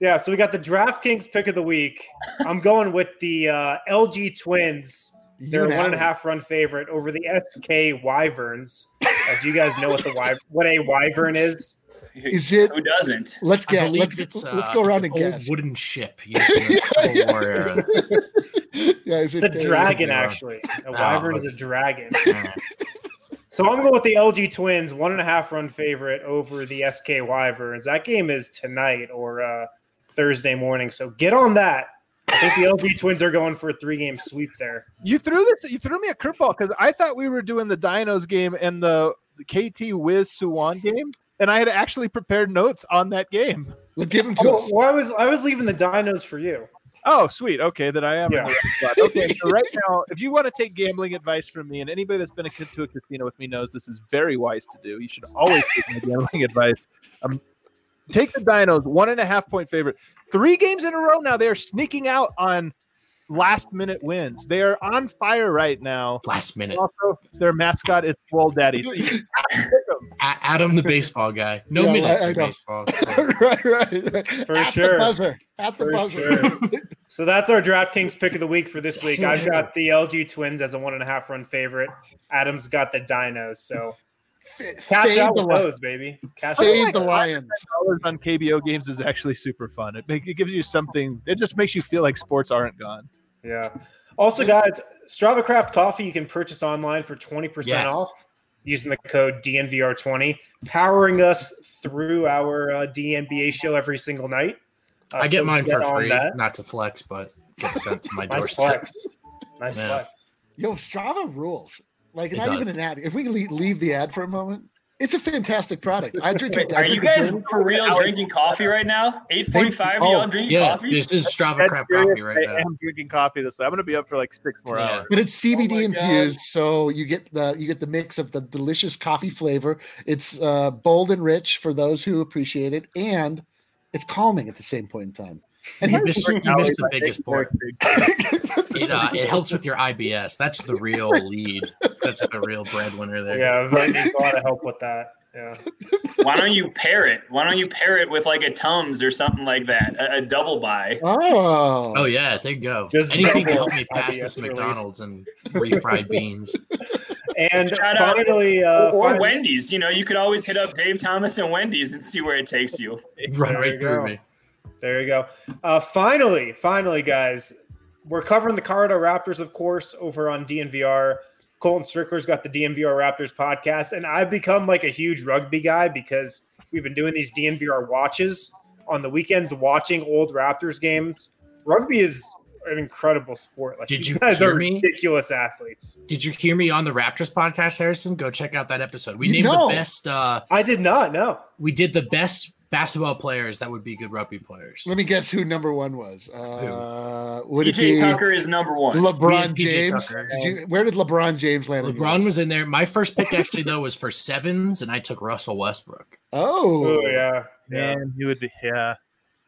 Yeah, so we got the DraftKings pick of the week. I'm going with the uh, LG Twins. They're You a one and a Allie. half run favorite over the SK Wyverns. Uh, do you guys know what the wy- what a wyvern is? Is it? Who doesn't? Let's I get. Let's it's, uh, let's go around an and old guess. wooden ship used in the Civil War era. yeah, is It's it a uh, dragon, Yeah. actually. A wyvern is a dragon. So I'm going with the LG Twins, one and a half run favorite over the SK Wyverns. That game is tonight or uh, Thursday morning. So get on that. I think the LG Twins are going for a three game sweep there. You threw this. You threw me a curveball because I thought we were doing the Dinos game and the, the KT Wiz Suwon game, and I had actually prepared notes on that game. Let's give them to Oh, us. well, I was I was leaving the dinos for you. Oh, sweet. Okay, then I am. Yeah. right spot. Okay, so right now, if you want to take gambling advice from me, and anybody that's been a, to a casino with me knows this is very wise to do. You should always take my gambling advice. Um, take the Dinos, one and a half point favorite. Three games in a row now. They are sneaking out on last minute wins. They are on fire right now. Last minute. Also, their mascot is Swole Daddy. So you can pick 'em. A- Adam, the baseball guy. No Yeah, minutes I- I baseball. right, right, right. For At sure. The buzzer. At the For buzzer. So that's our DraftKings pick of the week for this week. I've got the LG Twins as a one and a half run favorite. Adam's got the dinos. So F- cash fade out the with li- those, baby. Cash out. Fade the Lions. dollars on KBO games is actually super fun. It, make, it gives you something. It just makes you feel like sports aren't gone. Yeah. Also, guys, Strava Craft Coffee you can purchase online for 20% Yes. off using the code DNVR20, powering us through our uh, DNBA show every single night. Uh, I get so mine for free, that. not to flex, but get sent to my Nice doorstep. flex. Nice Yeah. flex. Yo, Strava rules. Like It not does. even an ad. If we leave the ad for a moment, It's a fantastic product. I drink Wait, it. I are you drink it guys for real drinking coffee right now? Eight forty-five. Oh, y'all drinking Yeah, coffee? this is Strava Dead crap coffee right now. I'm drinking coffee this. Way. I'm gonna be up for like six more Yeah. hours. But it's CBD Oh my infused, so you get the you get the mix of the delicious coffee flavor. It's uh, bold and rich for those who appreciate it, and it's calming at the same point in time. And You missed, you missed the biggest very part. It, uh, it helps with your IBS. That's the real lead. That's the real breadwinner there. Yeah, Vite needs a lot of help with that. Yeah. Why don't you pair it? Why don't you pair it with like a Tums or something like that? A, a double buy. oh, Oh yeah, there you go. Just Anything to help me pass this IBS relief. McDonald's and refried beans. And Shout out- finally, uh, or finally- Wendy's. You know, you could always hit up Dave Thomas and Wendy's and see where it takes you. Run right through go. me. There you go. Uh, finally, finally, guys, we're covering the Colorado Raptors, of course, over on DNVR. Colton Strickler's got the DNVR Raptors podcast, and I've become like a huge rugby guy because we've been doing these DNVR watches on the weekends, watching old Raptors games. Rugby is an incredible sport. Like Did these you guys hear are me? ridiculous athletes. Did you hear me on the Raptors podcast, Harrison? Go check out that episode. We You named know. the best. Uh, I did not know. we did the best basketball players that would be good rugby players. let me guess who number one was. Uh, would it PJ be Tucker is number one. LeBron James? Did you, where did LeBron James land? LeBron list? was in there. My first pick actually though was for sevens, and I took Russell Westbrook. Oh, Oh yeah, yeah, Man, you would be. Yeah,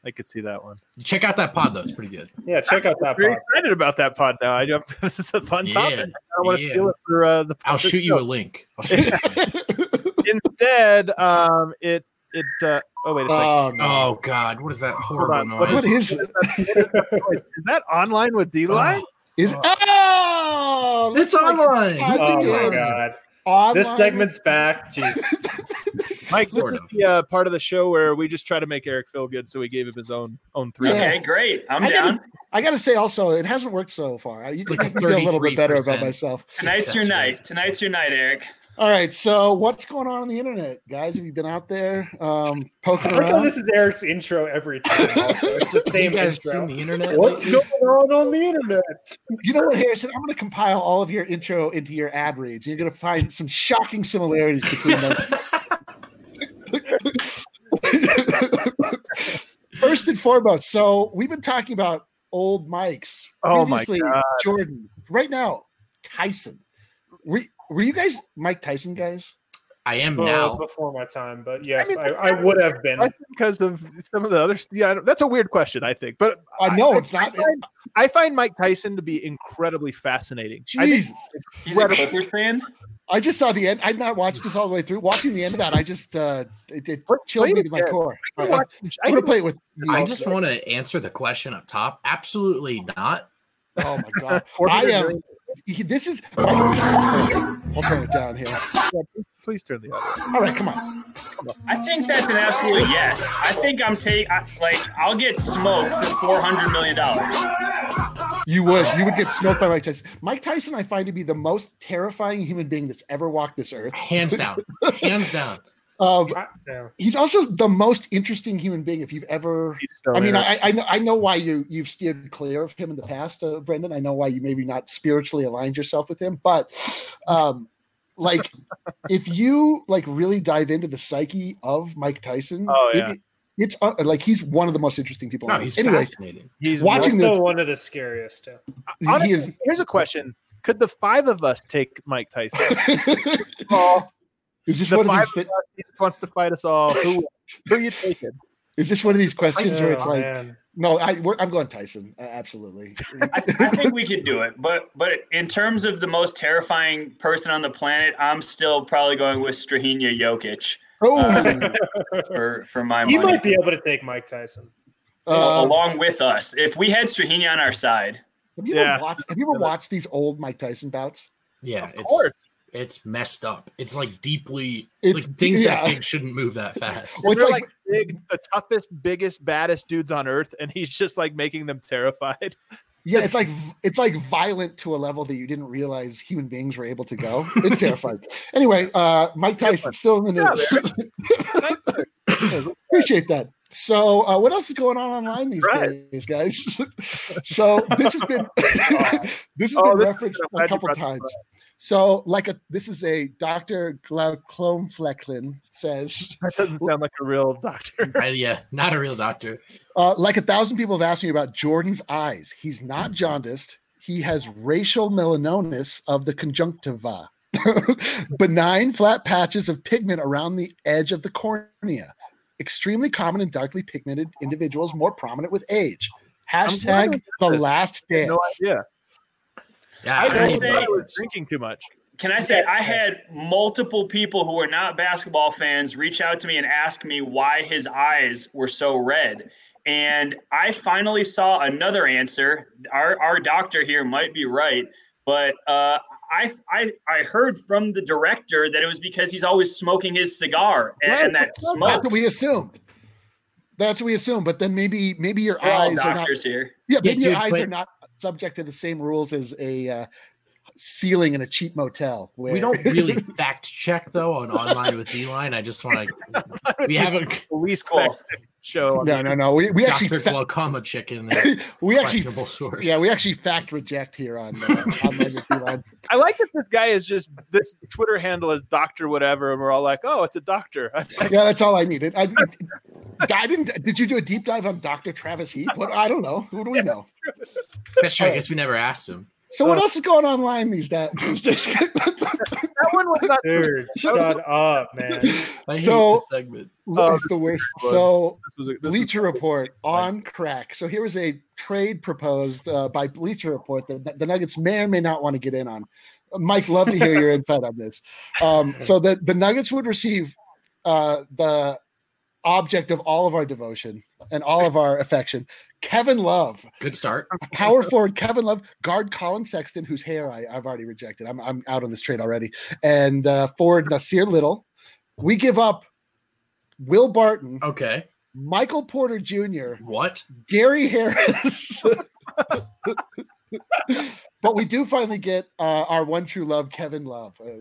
I could see that one. Check out that pod though; it's pretty good. yeah. Check out that. Very Pod. excited about that pod now. I don't, this is a fun Yeah, topic. I don't want to yeah. steal it for uh, the. I'll the shoot you a show. link. I'll shoot you a link. Instead, um, it it. Uh, oh wait a second. oh no! Oh God, what is that Hold horrible noise? What is is that online with D line? Is oh, It's looks like online. Oh my god, Online. this segment's back. Jeez. Mike, this Sort is of. the uh, part of the show where we just try to make Eric feel good, so we gave him his own own three. Yeah. Okay, great. I'm I gotta- I got to say, also, it hasn't worked so far. You can Like feel a little bit better about myself. Tonight's your night. rate. Tonight's your night, Eric. All right, so what's going on on the internet, guys? Have you been out there um, poking I around? this is Eric's intro every time. It's the You same guys seen the internet? What's going on on the internet? You know what, Harrison? I'm going to compile all of your intro into your ad reads. You're going to find some shocking similarities between them. First and foremost, so we've been talking about old mics. Oh my God. Jordan. Right now, Tyson. Were, were you guys Mike Tyson guys? I am Oh, now. before my time, but yes, mean, I, I would have been. I think because of some of the other. Yeah, I don't- that's a weird question. I think, but I know it's not. I find, I find Mike Tyson to be incredibly fascinating. I think Jesus. He's a Incredible. Clippers fan. I just saw the end. I'd not watched this all the way through. Watching the end of that, I just uh it, it chilled me to my again. core. I All can right, watch- I'm I gonna play it with. I just want to answer the question up top. Absolutely not. Oh my god! I am. Million- This is. I'll turn it down here. Please turn the audio. All right, come on. I think that's an absolute yes. I think I'm taking like I'll get smoked for four hundred million dollars. You would. You would get smoked by Mike Tyson. Mike Tyson, I find to be the most terrifying human being that's ever walked this earth. Hands down. Hands down. Um, he's also the most interesting human being if you've ever so I mean. I, I know I know why you you've steered clear of him in the past, uh, Brendan. I know why you maybe not spiritually aligned yourself with him, but um, like if you like really dive into the psyche of Mike Tyson, Oh, it- yeah. it's uh, like he's one of the most interesting people. No, on he's earth. anyway, fascinating. he's watching Still this- one of the scariest too. Honestly, he is. Here's a question: Could the five of us take Mike Tyson? Oh, is this the one of five these? of us, wants to fight us all. Who, who you taking? is this one of these questions where it's Oh, like, man. no, I, we're, I'm going Tyson, uh, absolutely. I, I think we could do it, but but in terms of the most terrifying person on the planet, I'm still probably going with Strahinja Jokic oh, um, for for my he money. might be able to take Mike Tyson. uh, along with us. If we had Strahinja on our side, have you Yeah. ever watched? Have you ever watched these old Mike Tyson bouts? Yeah, Of course. It's messed up. It's like deeply It's- like things yeah. that big shouldn't move that fast. Well, it's They're like- like, big, the toughest, biggest, baddest dudes on earth, and he's just like making them terrified. Yeah, it's like it's like violent to a level that you didn't realize human beings were able to go. It's terrifying. anyway, uh, Mike Tyson still in the news. Appreciate that. So, uh, what else is going on online these Right. days, guys? so, this has been this has Oh, been this referenced a couple times. up. So, like a this is a Dr. Glaucomflecken says, That doesn't sound like a real doctor. Right, yeah, not a real doctor. uh, like a thousand people have asked me about Jordan's eyes. He's not jaundiced. He has racial melanosis of the conjunctiva, benign flat patches of pigment around the edge of the cornea, extremely common in darkly pigmented individuals, more prominent with age. Hashtag the this. last dance. No idea. Yeah, I Can I thought say- I was drinking too much. Can I say I had multiple people who were not basketball fans reach out to me and ask me why his eyes were so red. And I finally saw another answer. Our our doctor here might be right, but uh, I I I heard from the director that it was because he's always smoking his cigar and, and that That's smoke. what we assumed. That's what we assume. But then maybe maybe your We're all eyes are not. here. Yeah, Yeah, maybe your eyes but- are not subject to the same rules as a uh, ceiling in a cheap motel. Where we don't really fact check though on online with D line. I just want to. We have a Police Cool. Fact show. on no, no, no. We, we actually Dr. fa- Glaucoma chicken. we actually source. yeah we actually fact reject here on uh, on I like that this guy is just this Twitter handle is Doctor whatever, and we're all like, "Oh, it's a doctor." Yeah, that's all I needed. I, I didn't. Did you do a deep dive on Dr. Travis Heath? What I don't know. Who do we know? That's true. I guess we never asked him. So what else is going online these days? that one was not. Dude, shut up, man. I hate So- this segment. Oh, it's the worst. So This was a, this was- Bleacher Report on crack. So here was a trade proposed uh, by Bleacher Report that the Nuggets may or may not want to get in on. Mike, love to hear your insight on this. Um, so that the Nuggets would receive uh, the object of all of our devotion and all of our affection, Kevin Love, Good start. power forward Kevin Love, guard Collin Sexton, whose hair I, I've already rejected. I'm I'm out on this trade already, and uh, forward Nassir Little. We give up Will Barton. Okay. Michael Porter Jr., What? Gary Harris. but we do finally get uh, our one true love, Kevin Love. Uh,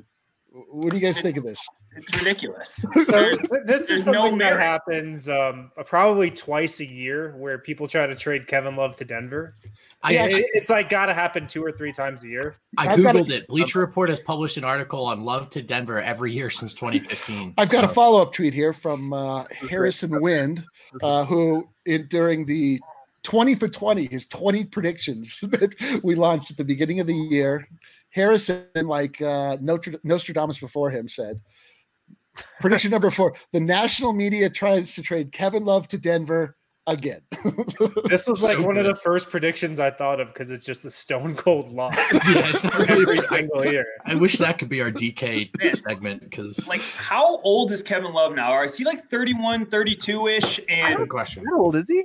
what do you guys think of this? It's ridiculous. So this there's is no something that happens um, probably twice a year, where people try to trade Kevin Love to Denver. I It- it's like got to happen two or three times a year. I I've got googled a- it. Bleacher Report has published an article on Love to Denver every year since 2015. I've got a follow up tweet here from uh, Harrison Wind, uh, who in, during the 20 for 20, his 20 predictions that we launched at the beginning of the year, Harrison, like uh, Notre, Nostradamus before him, said, prediction number four the national media tries to trade Kevin Love to Denver again. This was like So one of the first predictions I thought of because it's just a stone cold lock Yeah, it's not every single year. I wish that could be our DK Man. segment because like, how old is Kevin Love now? Or is he like 31, 32 ish? And good question. How old is he?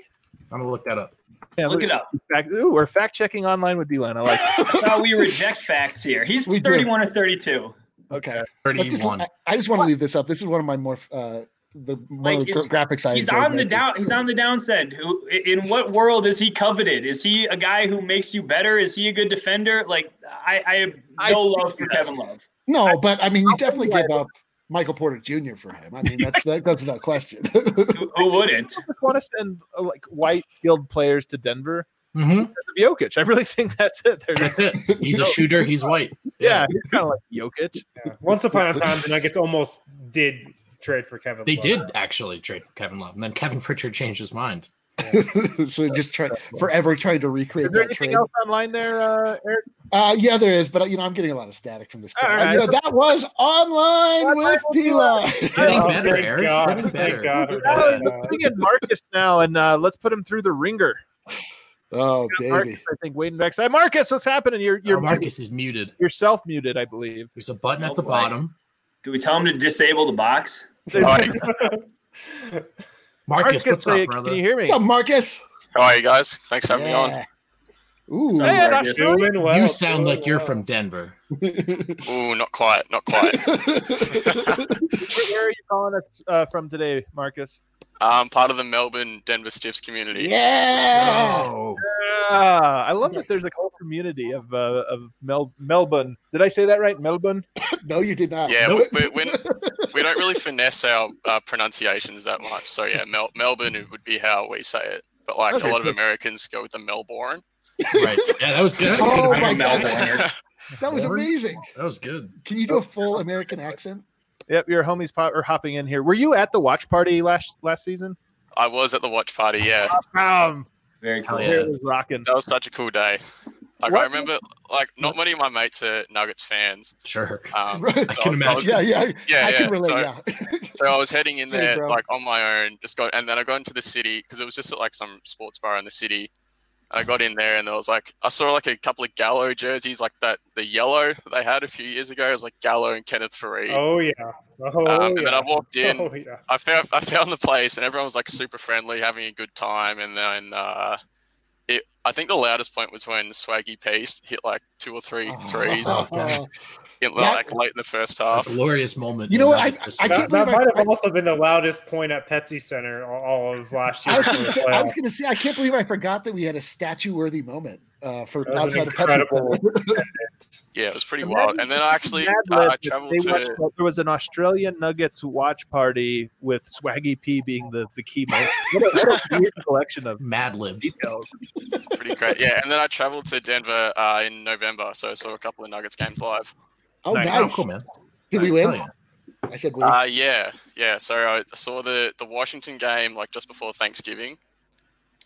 I'm gonna look that up. Yeah, look it up. Fact, ooh, we're fact checking online with D-Line. I like. It. That's how we reject facts here. He's We do. 31 or 32. okay. Let's just, 31. I, I just want to leave this up. This is one of my more, uh, the one Like, of the is- gra- graphics I He's on the making. down. He's on the downside. Who? In what world is he coveted? Is he a guy who makes you better? Is he a good defender? Like I, I have no think love for Kevin Love. No, but I mean, you I'll definitely give up Michael Porter Jr. for him. I mean, that's that goes without question. Who, who wouldn't? I just want to send uh, like white skilled players to Denver. Mhm. Jokic. I really think that's it. They're That's it. He's a shooter. He's white. yeah, he's kind of like Jokic. Yeah. Once upon a time, the Nuggets almost did trade for Kevin. They Love. did actually trade for Kevin Love, and then Kevin Pritchard changed his mind. so just try forever trying to recreate Is there that anything trade. else online there, uh, Eric? Uh, yeah, there is, but you know, I'm getting a lot of static from this. All crowd. You know, that was online Online with with D-Line. Getting Oh, better, thank Eric. God. Getting better. Thank God. we're Oh, getting let's bring in Marcus now, and uh, let's put him through the ringer. Oh, Marcus, baby. I think waiting back. Side. Marcus, what's happening? You're you're Oh, Marcus is muted. You're self muted, I believe. There's a button Oh, at the boy. bottom. Do we tell him to disable the box? Marcus, what's say- up, brother? can you hear me? What's up, Marcus? How are you guys? Thanks for having me on. Ooh. Sorry, Hey, Marcus. Australia. Doing well. you sound doing like you're well. from Denver. Ooh, not quite, not quite. Where, where are you calling us uh, from today, Marcus? I'm part of the Melbourne Denver Stiffs community. Yeah. Oh, Ah, I love that there's a whole community of uh, of Mel- Melbourne. Did I say that right? Melbourne. No, you did not. Yeah, we, we, we, we don't really finesse our uh, pronunciations that much. So yeah, Mel- Melbourne would be how we say it. But like Okay, a lot of. Americans go with the Melbourne. right. Yeah, that was good. Oh my god, Melbourner. that was Born? amazing. That was good. Can you do a full American accent? Yep, your homies pop are hopping in here. Were you at the watch party last last season? I was at the watch party. Yeah, Um, Very cool. yeah. it was rocking. that was such a cool day. Like What? I remember, like not many of my mates are Nuggets fans. Sure. Um, Right. so I can I was- Yeah, yeah, Yeah, I yeah. can relate. So- yeah. So I was heading in there bro. like on my own, just got, and then I got into the city because it was just at like some sports bar in the city. And I got in there, and there was like I saw like a couple of Gallo jerseys, like that the yellow that they had a few years ago. It was like Gallo and Kenneth Faried. Oh yeah. Oh um, and yeah. then I walked in, Oh yeah. I found I found the place, and everyone was like super friendly, having a good time. And then uh, it, I think the loudest point was when Swaggy Peace hit like two or three threes Oh, God. In, Yeah. like late in the first A half. glorious moment. You know what? I- Nuggets. I can't That, that I- might have also been the loudest point at Pepsi Center all, all of last year. I was, for gonna say, I was playoffs. gonna say, I can't believe I forgot that we had a statue-worthy moment uh, for That was an outside of Pepsi. incredible- Yeah, it was pretty Imagine wild. And then I actually uh, I traveled they to. watched- there was an Australian Nuggets watch party with Swaggy P being the, the key moment. What a, what a weird collection of Mad libs. pretty great. Yeah, and then I traveled to Denver uh, in November, so I saw a couple of Nuggets games live. Oh, Nice. nice! Oh, cool, man. Did we win? yeah. I said we. Uh, yeah, yeah. So I saw the the Washington game like just before Thanksgiving.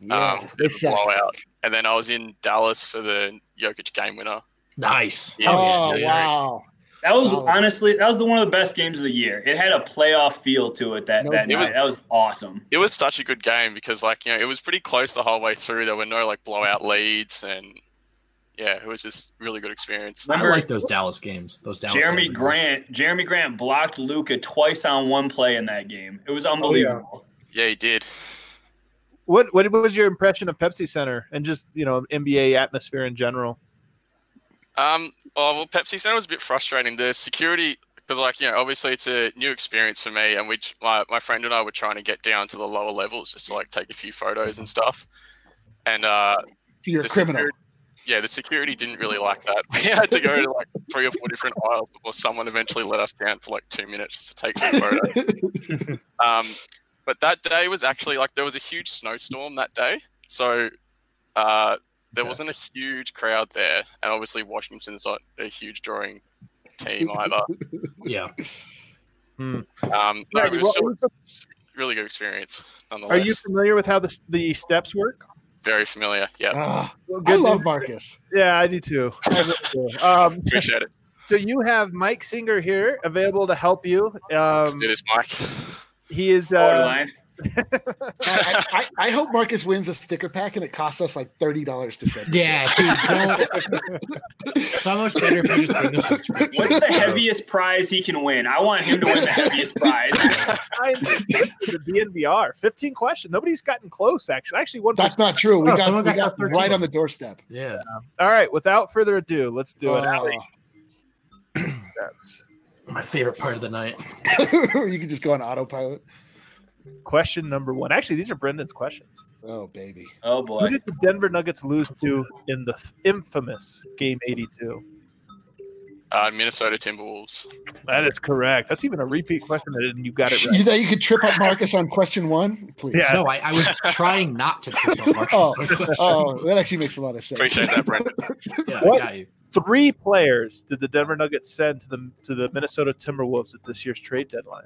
yeah, um, they bit a blowout, and then I was in Dallas for the Jokic game winner. Nice. Yeah. Oh yeah, yeah. wow! That was Solid. honestly that was the one of the best games of the year. It had a playoff feel to it that No that doubt. night. That was awesome. It was such a good game because like you know it was pretty close the whole way through. There were no like blowout leads, and yeah, it was just really good experience. I like those Dallas games. Those Dallas. Jerami games. Grant, Jerami Grant blocked Luka twice on one play in that game. It was unbelievable. Yeah, he did. What what was your impression of Pepsi Center and just you know NBA atmosphere in general? Um, oh, well, Pepsi Center was a bit frustrating. The security, because like you know, obviously it's a new experience for me, and we, my my friend and I were trying to get down to the lower levels just to like take a few photos and stuff. And uh, So you're a criminal. security- yeah, the security didn't really like that. We had to go to like three or four different aisles before someone eventually let us down for like two minutes just to take some photos. um, but that day was actually like there was a huge snowstorm that day, so uh, there Yeah. wasn't a huge crowd there, and obviously Washington's not a huge drawing team either. Yeah. Um, Yeah, no, it was well, still a really good experience Are you familiar with how the the steps work? Very familiar. Yeah, Ah, I Good love Marcus. Yeah, I do too. I really do. Um, appreciate it. so you have Mike Singer here available to help you. Let's Um, do this, Mike. he is. Forward Uh, line. I, I, I hope Marcus wins a sticker pack and it costs us like thirty dollars to send. it. Yeah, dude. Don't. it's almost better if you just bring the subscription. What's the heaviest prize he can win? I want him to win the heaviest prize. the DNVR. Fifteen questions. Nobody's gotten close. Actually, actually, one. That's not true. We No, got, we got got right on the doorstep. Yeah. All right. Without further ado, let's do it. Uh, Allie. My favorite part of the night. you can just go on autopilot. Question number one. Actually, these are Brendan's questions. Oh baby. Oh boy. Who did the Denver Nuggets lose to in the infamous Game 82? Uh, Minnesota Timberwolves. That is correct. That's even a repeat question, and you got it You right. thought you could trip up Marcus on question one? Please. Yeah. No, I, I was trying not to trip up Marcus. Oh, oh, that actually makes a lot of sense. Appreciate that, Brendan. yeah, What? I got you. Three players did the Denver Nuggets send to the to the Minnesota Timberwolves at this year's trade deadline.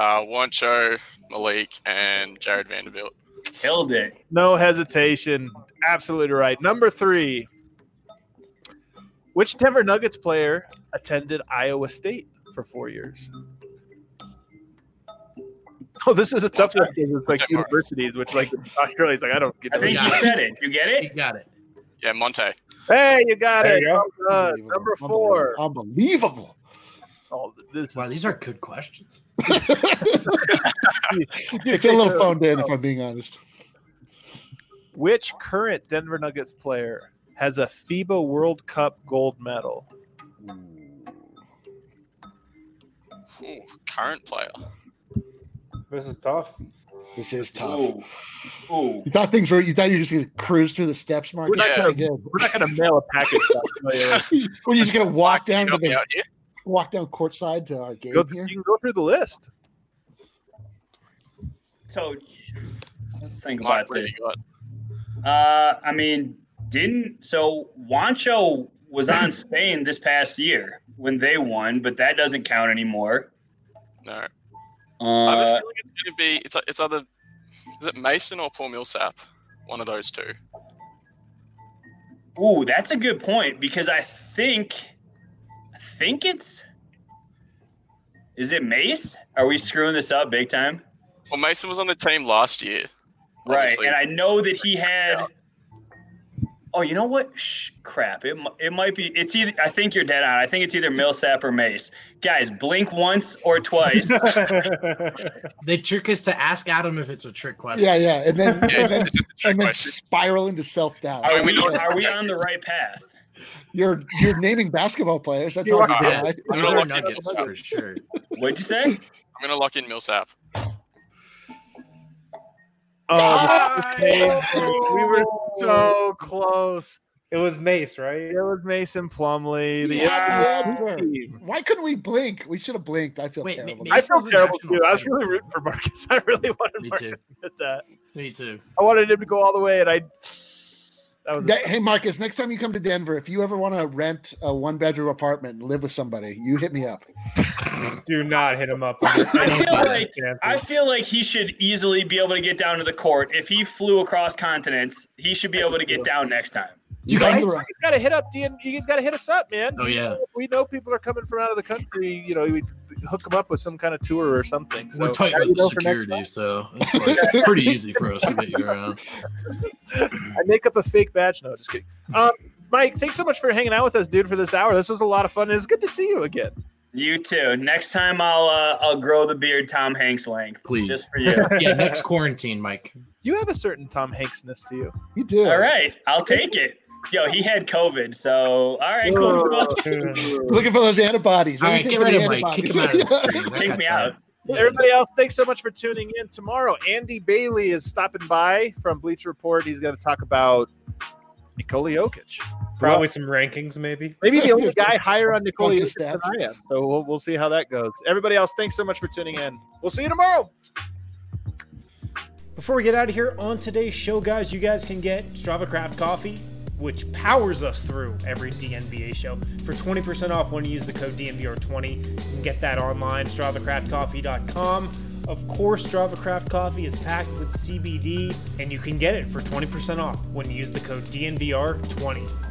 Uh, Juancho, Malik, and Jarred Vanderbilt. Killed it. No hesitation. Absolutely right. Number three. Which Denver Nuggets player attended Iowa State for four years? Oh, this is a tough one because it's like Okay, Marcus. universities, which like Australia's like I don't get I it. think Yeah. you said it. You get it. You got it. Yeah, Monte. Hey, you got There it. you go. Well done. Unbelievable. Number four. Unbelievable. Oh, this Wow, is these are good questions. I feel a little phoned in if I'm being honest. Which current Denver Nuggets player has a FIBA World Cup gold medal? Ooh, current player. This is tough. This is tough. Ooh. Ooh. You thought things were. You thought you were just gonna cruise through the steps, Mark. We're not gonna- We're not going to mail a package. I'll tell you. We're just gonna walk down to the out here. Walk down courtside to our game Go, here. you can go through the list. So let's think about what this. Uh, I mean, didn't so Juancho was on Spain this past year when they won, but that doesn't count anymore. No. I have a Uh, feeling it's going to be. It's it's either is it Mason or Paul Millsap? One of those two. ooh, that's a good point because I think, I think it's. Is it Mace? Are we screwing this up big time? Well, Mason was on the team last year. Right, obviously. and I know that he had. Oh, you know what? Shh, crap. It, it might be. It's either. I think you're dead on. I think it's either Millsap or Mace. Guys, blink once or twice. They trick us to ask Adam if it's a trick question. Yeah, yeah, and then Yeah, and then, it's just a trick and then spiral into self doubt. Are we? Are we on the right path? You're you're naming basketball players. That's You hard to are. I'm gonna lock in nuggets Millsap. for sure. What'd you say? I'm going to lock in Millsap. Oh, oh Mr. Payne, we were so close. it was Mace, right? It was Mason Plumlee. The Yeah, yeah. team. Why couldn't we blink? We should have blinked. I feel Wait, terrible. ma- I Mason felt terrible national too. I was really rooting for Marcus. I really wanted Me Marcus too. to get that. Me too. I wanted him to go all the way, and I. That was. Yeah, hey Marcus, next time you come to Denver, if you ever want to rent a one bedroom apartment and live with somebody, you hit me up. Do not hit him up. under I feel like. I feel like he should easily be able to get down to the court. If he flew across continents, he should be able to get down next time. You guys? on the right. You gotta hit up DN. You guys gotta hit us up, man. Oh yeah, We know people are coming from out of the country. You know, we hook them up with some kind of tour or something. So we're tight with the security, so it's like pretty easy for us to get you around. I make up a fake badge. No, just kidding. Um, Mike, thanks so much for hanging out with us, dude, for this hour. This was a lot of fun. It's good to see you again. You too. Next time I'll uh, I'll grow the beard Tom Hanks length. Please. Just for you. Yeah, next quarantine, Mike. You have a certain Tom Hanksness to you. You do. All right, I'll take it. Yo, he had COVID, so all right, cool. Looking for those antibodies. All right, Anything get rid of Mike. Kick him out of the stream. Kick me out. Everybody else, thanks so much for tuning in. Tomorrow, Andy Bailey is stopping by from Bleacher Report. He's going to talk about Nikola Jokic. Probably some rankings, maybe. Maybe the only guy higher on Nikola Bunch Jokic than stats. I am. So we'll, we'll see how that goes. Everybody else, thanks so much for tuning in. We'll see you tomorrow. Before we get out of here on today's show, guys, you guys can get Strava Craft Coffee, which powers us through every DNBA show, for 20% off when you use the code DNVR20. You can get that online, StravaCraftCoffee.com. Of course, Strava Craft Coffee is packed with CBD, and you can get it for 20% off when you use the code DNVR20.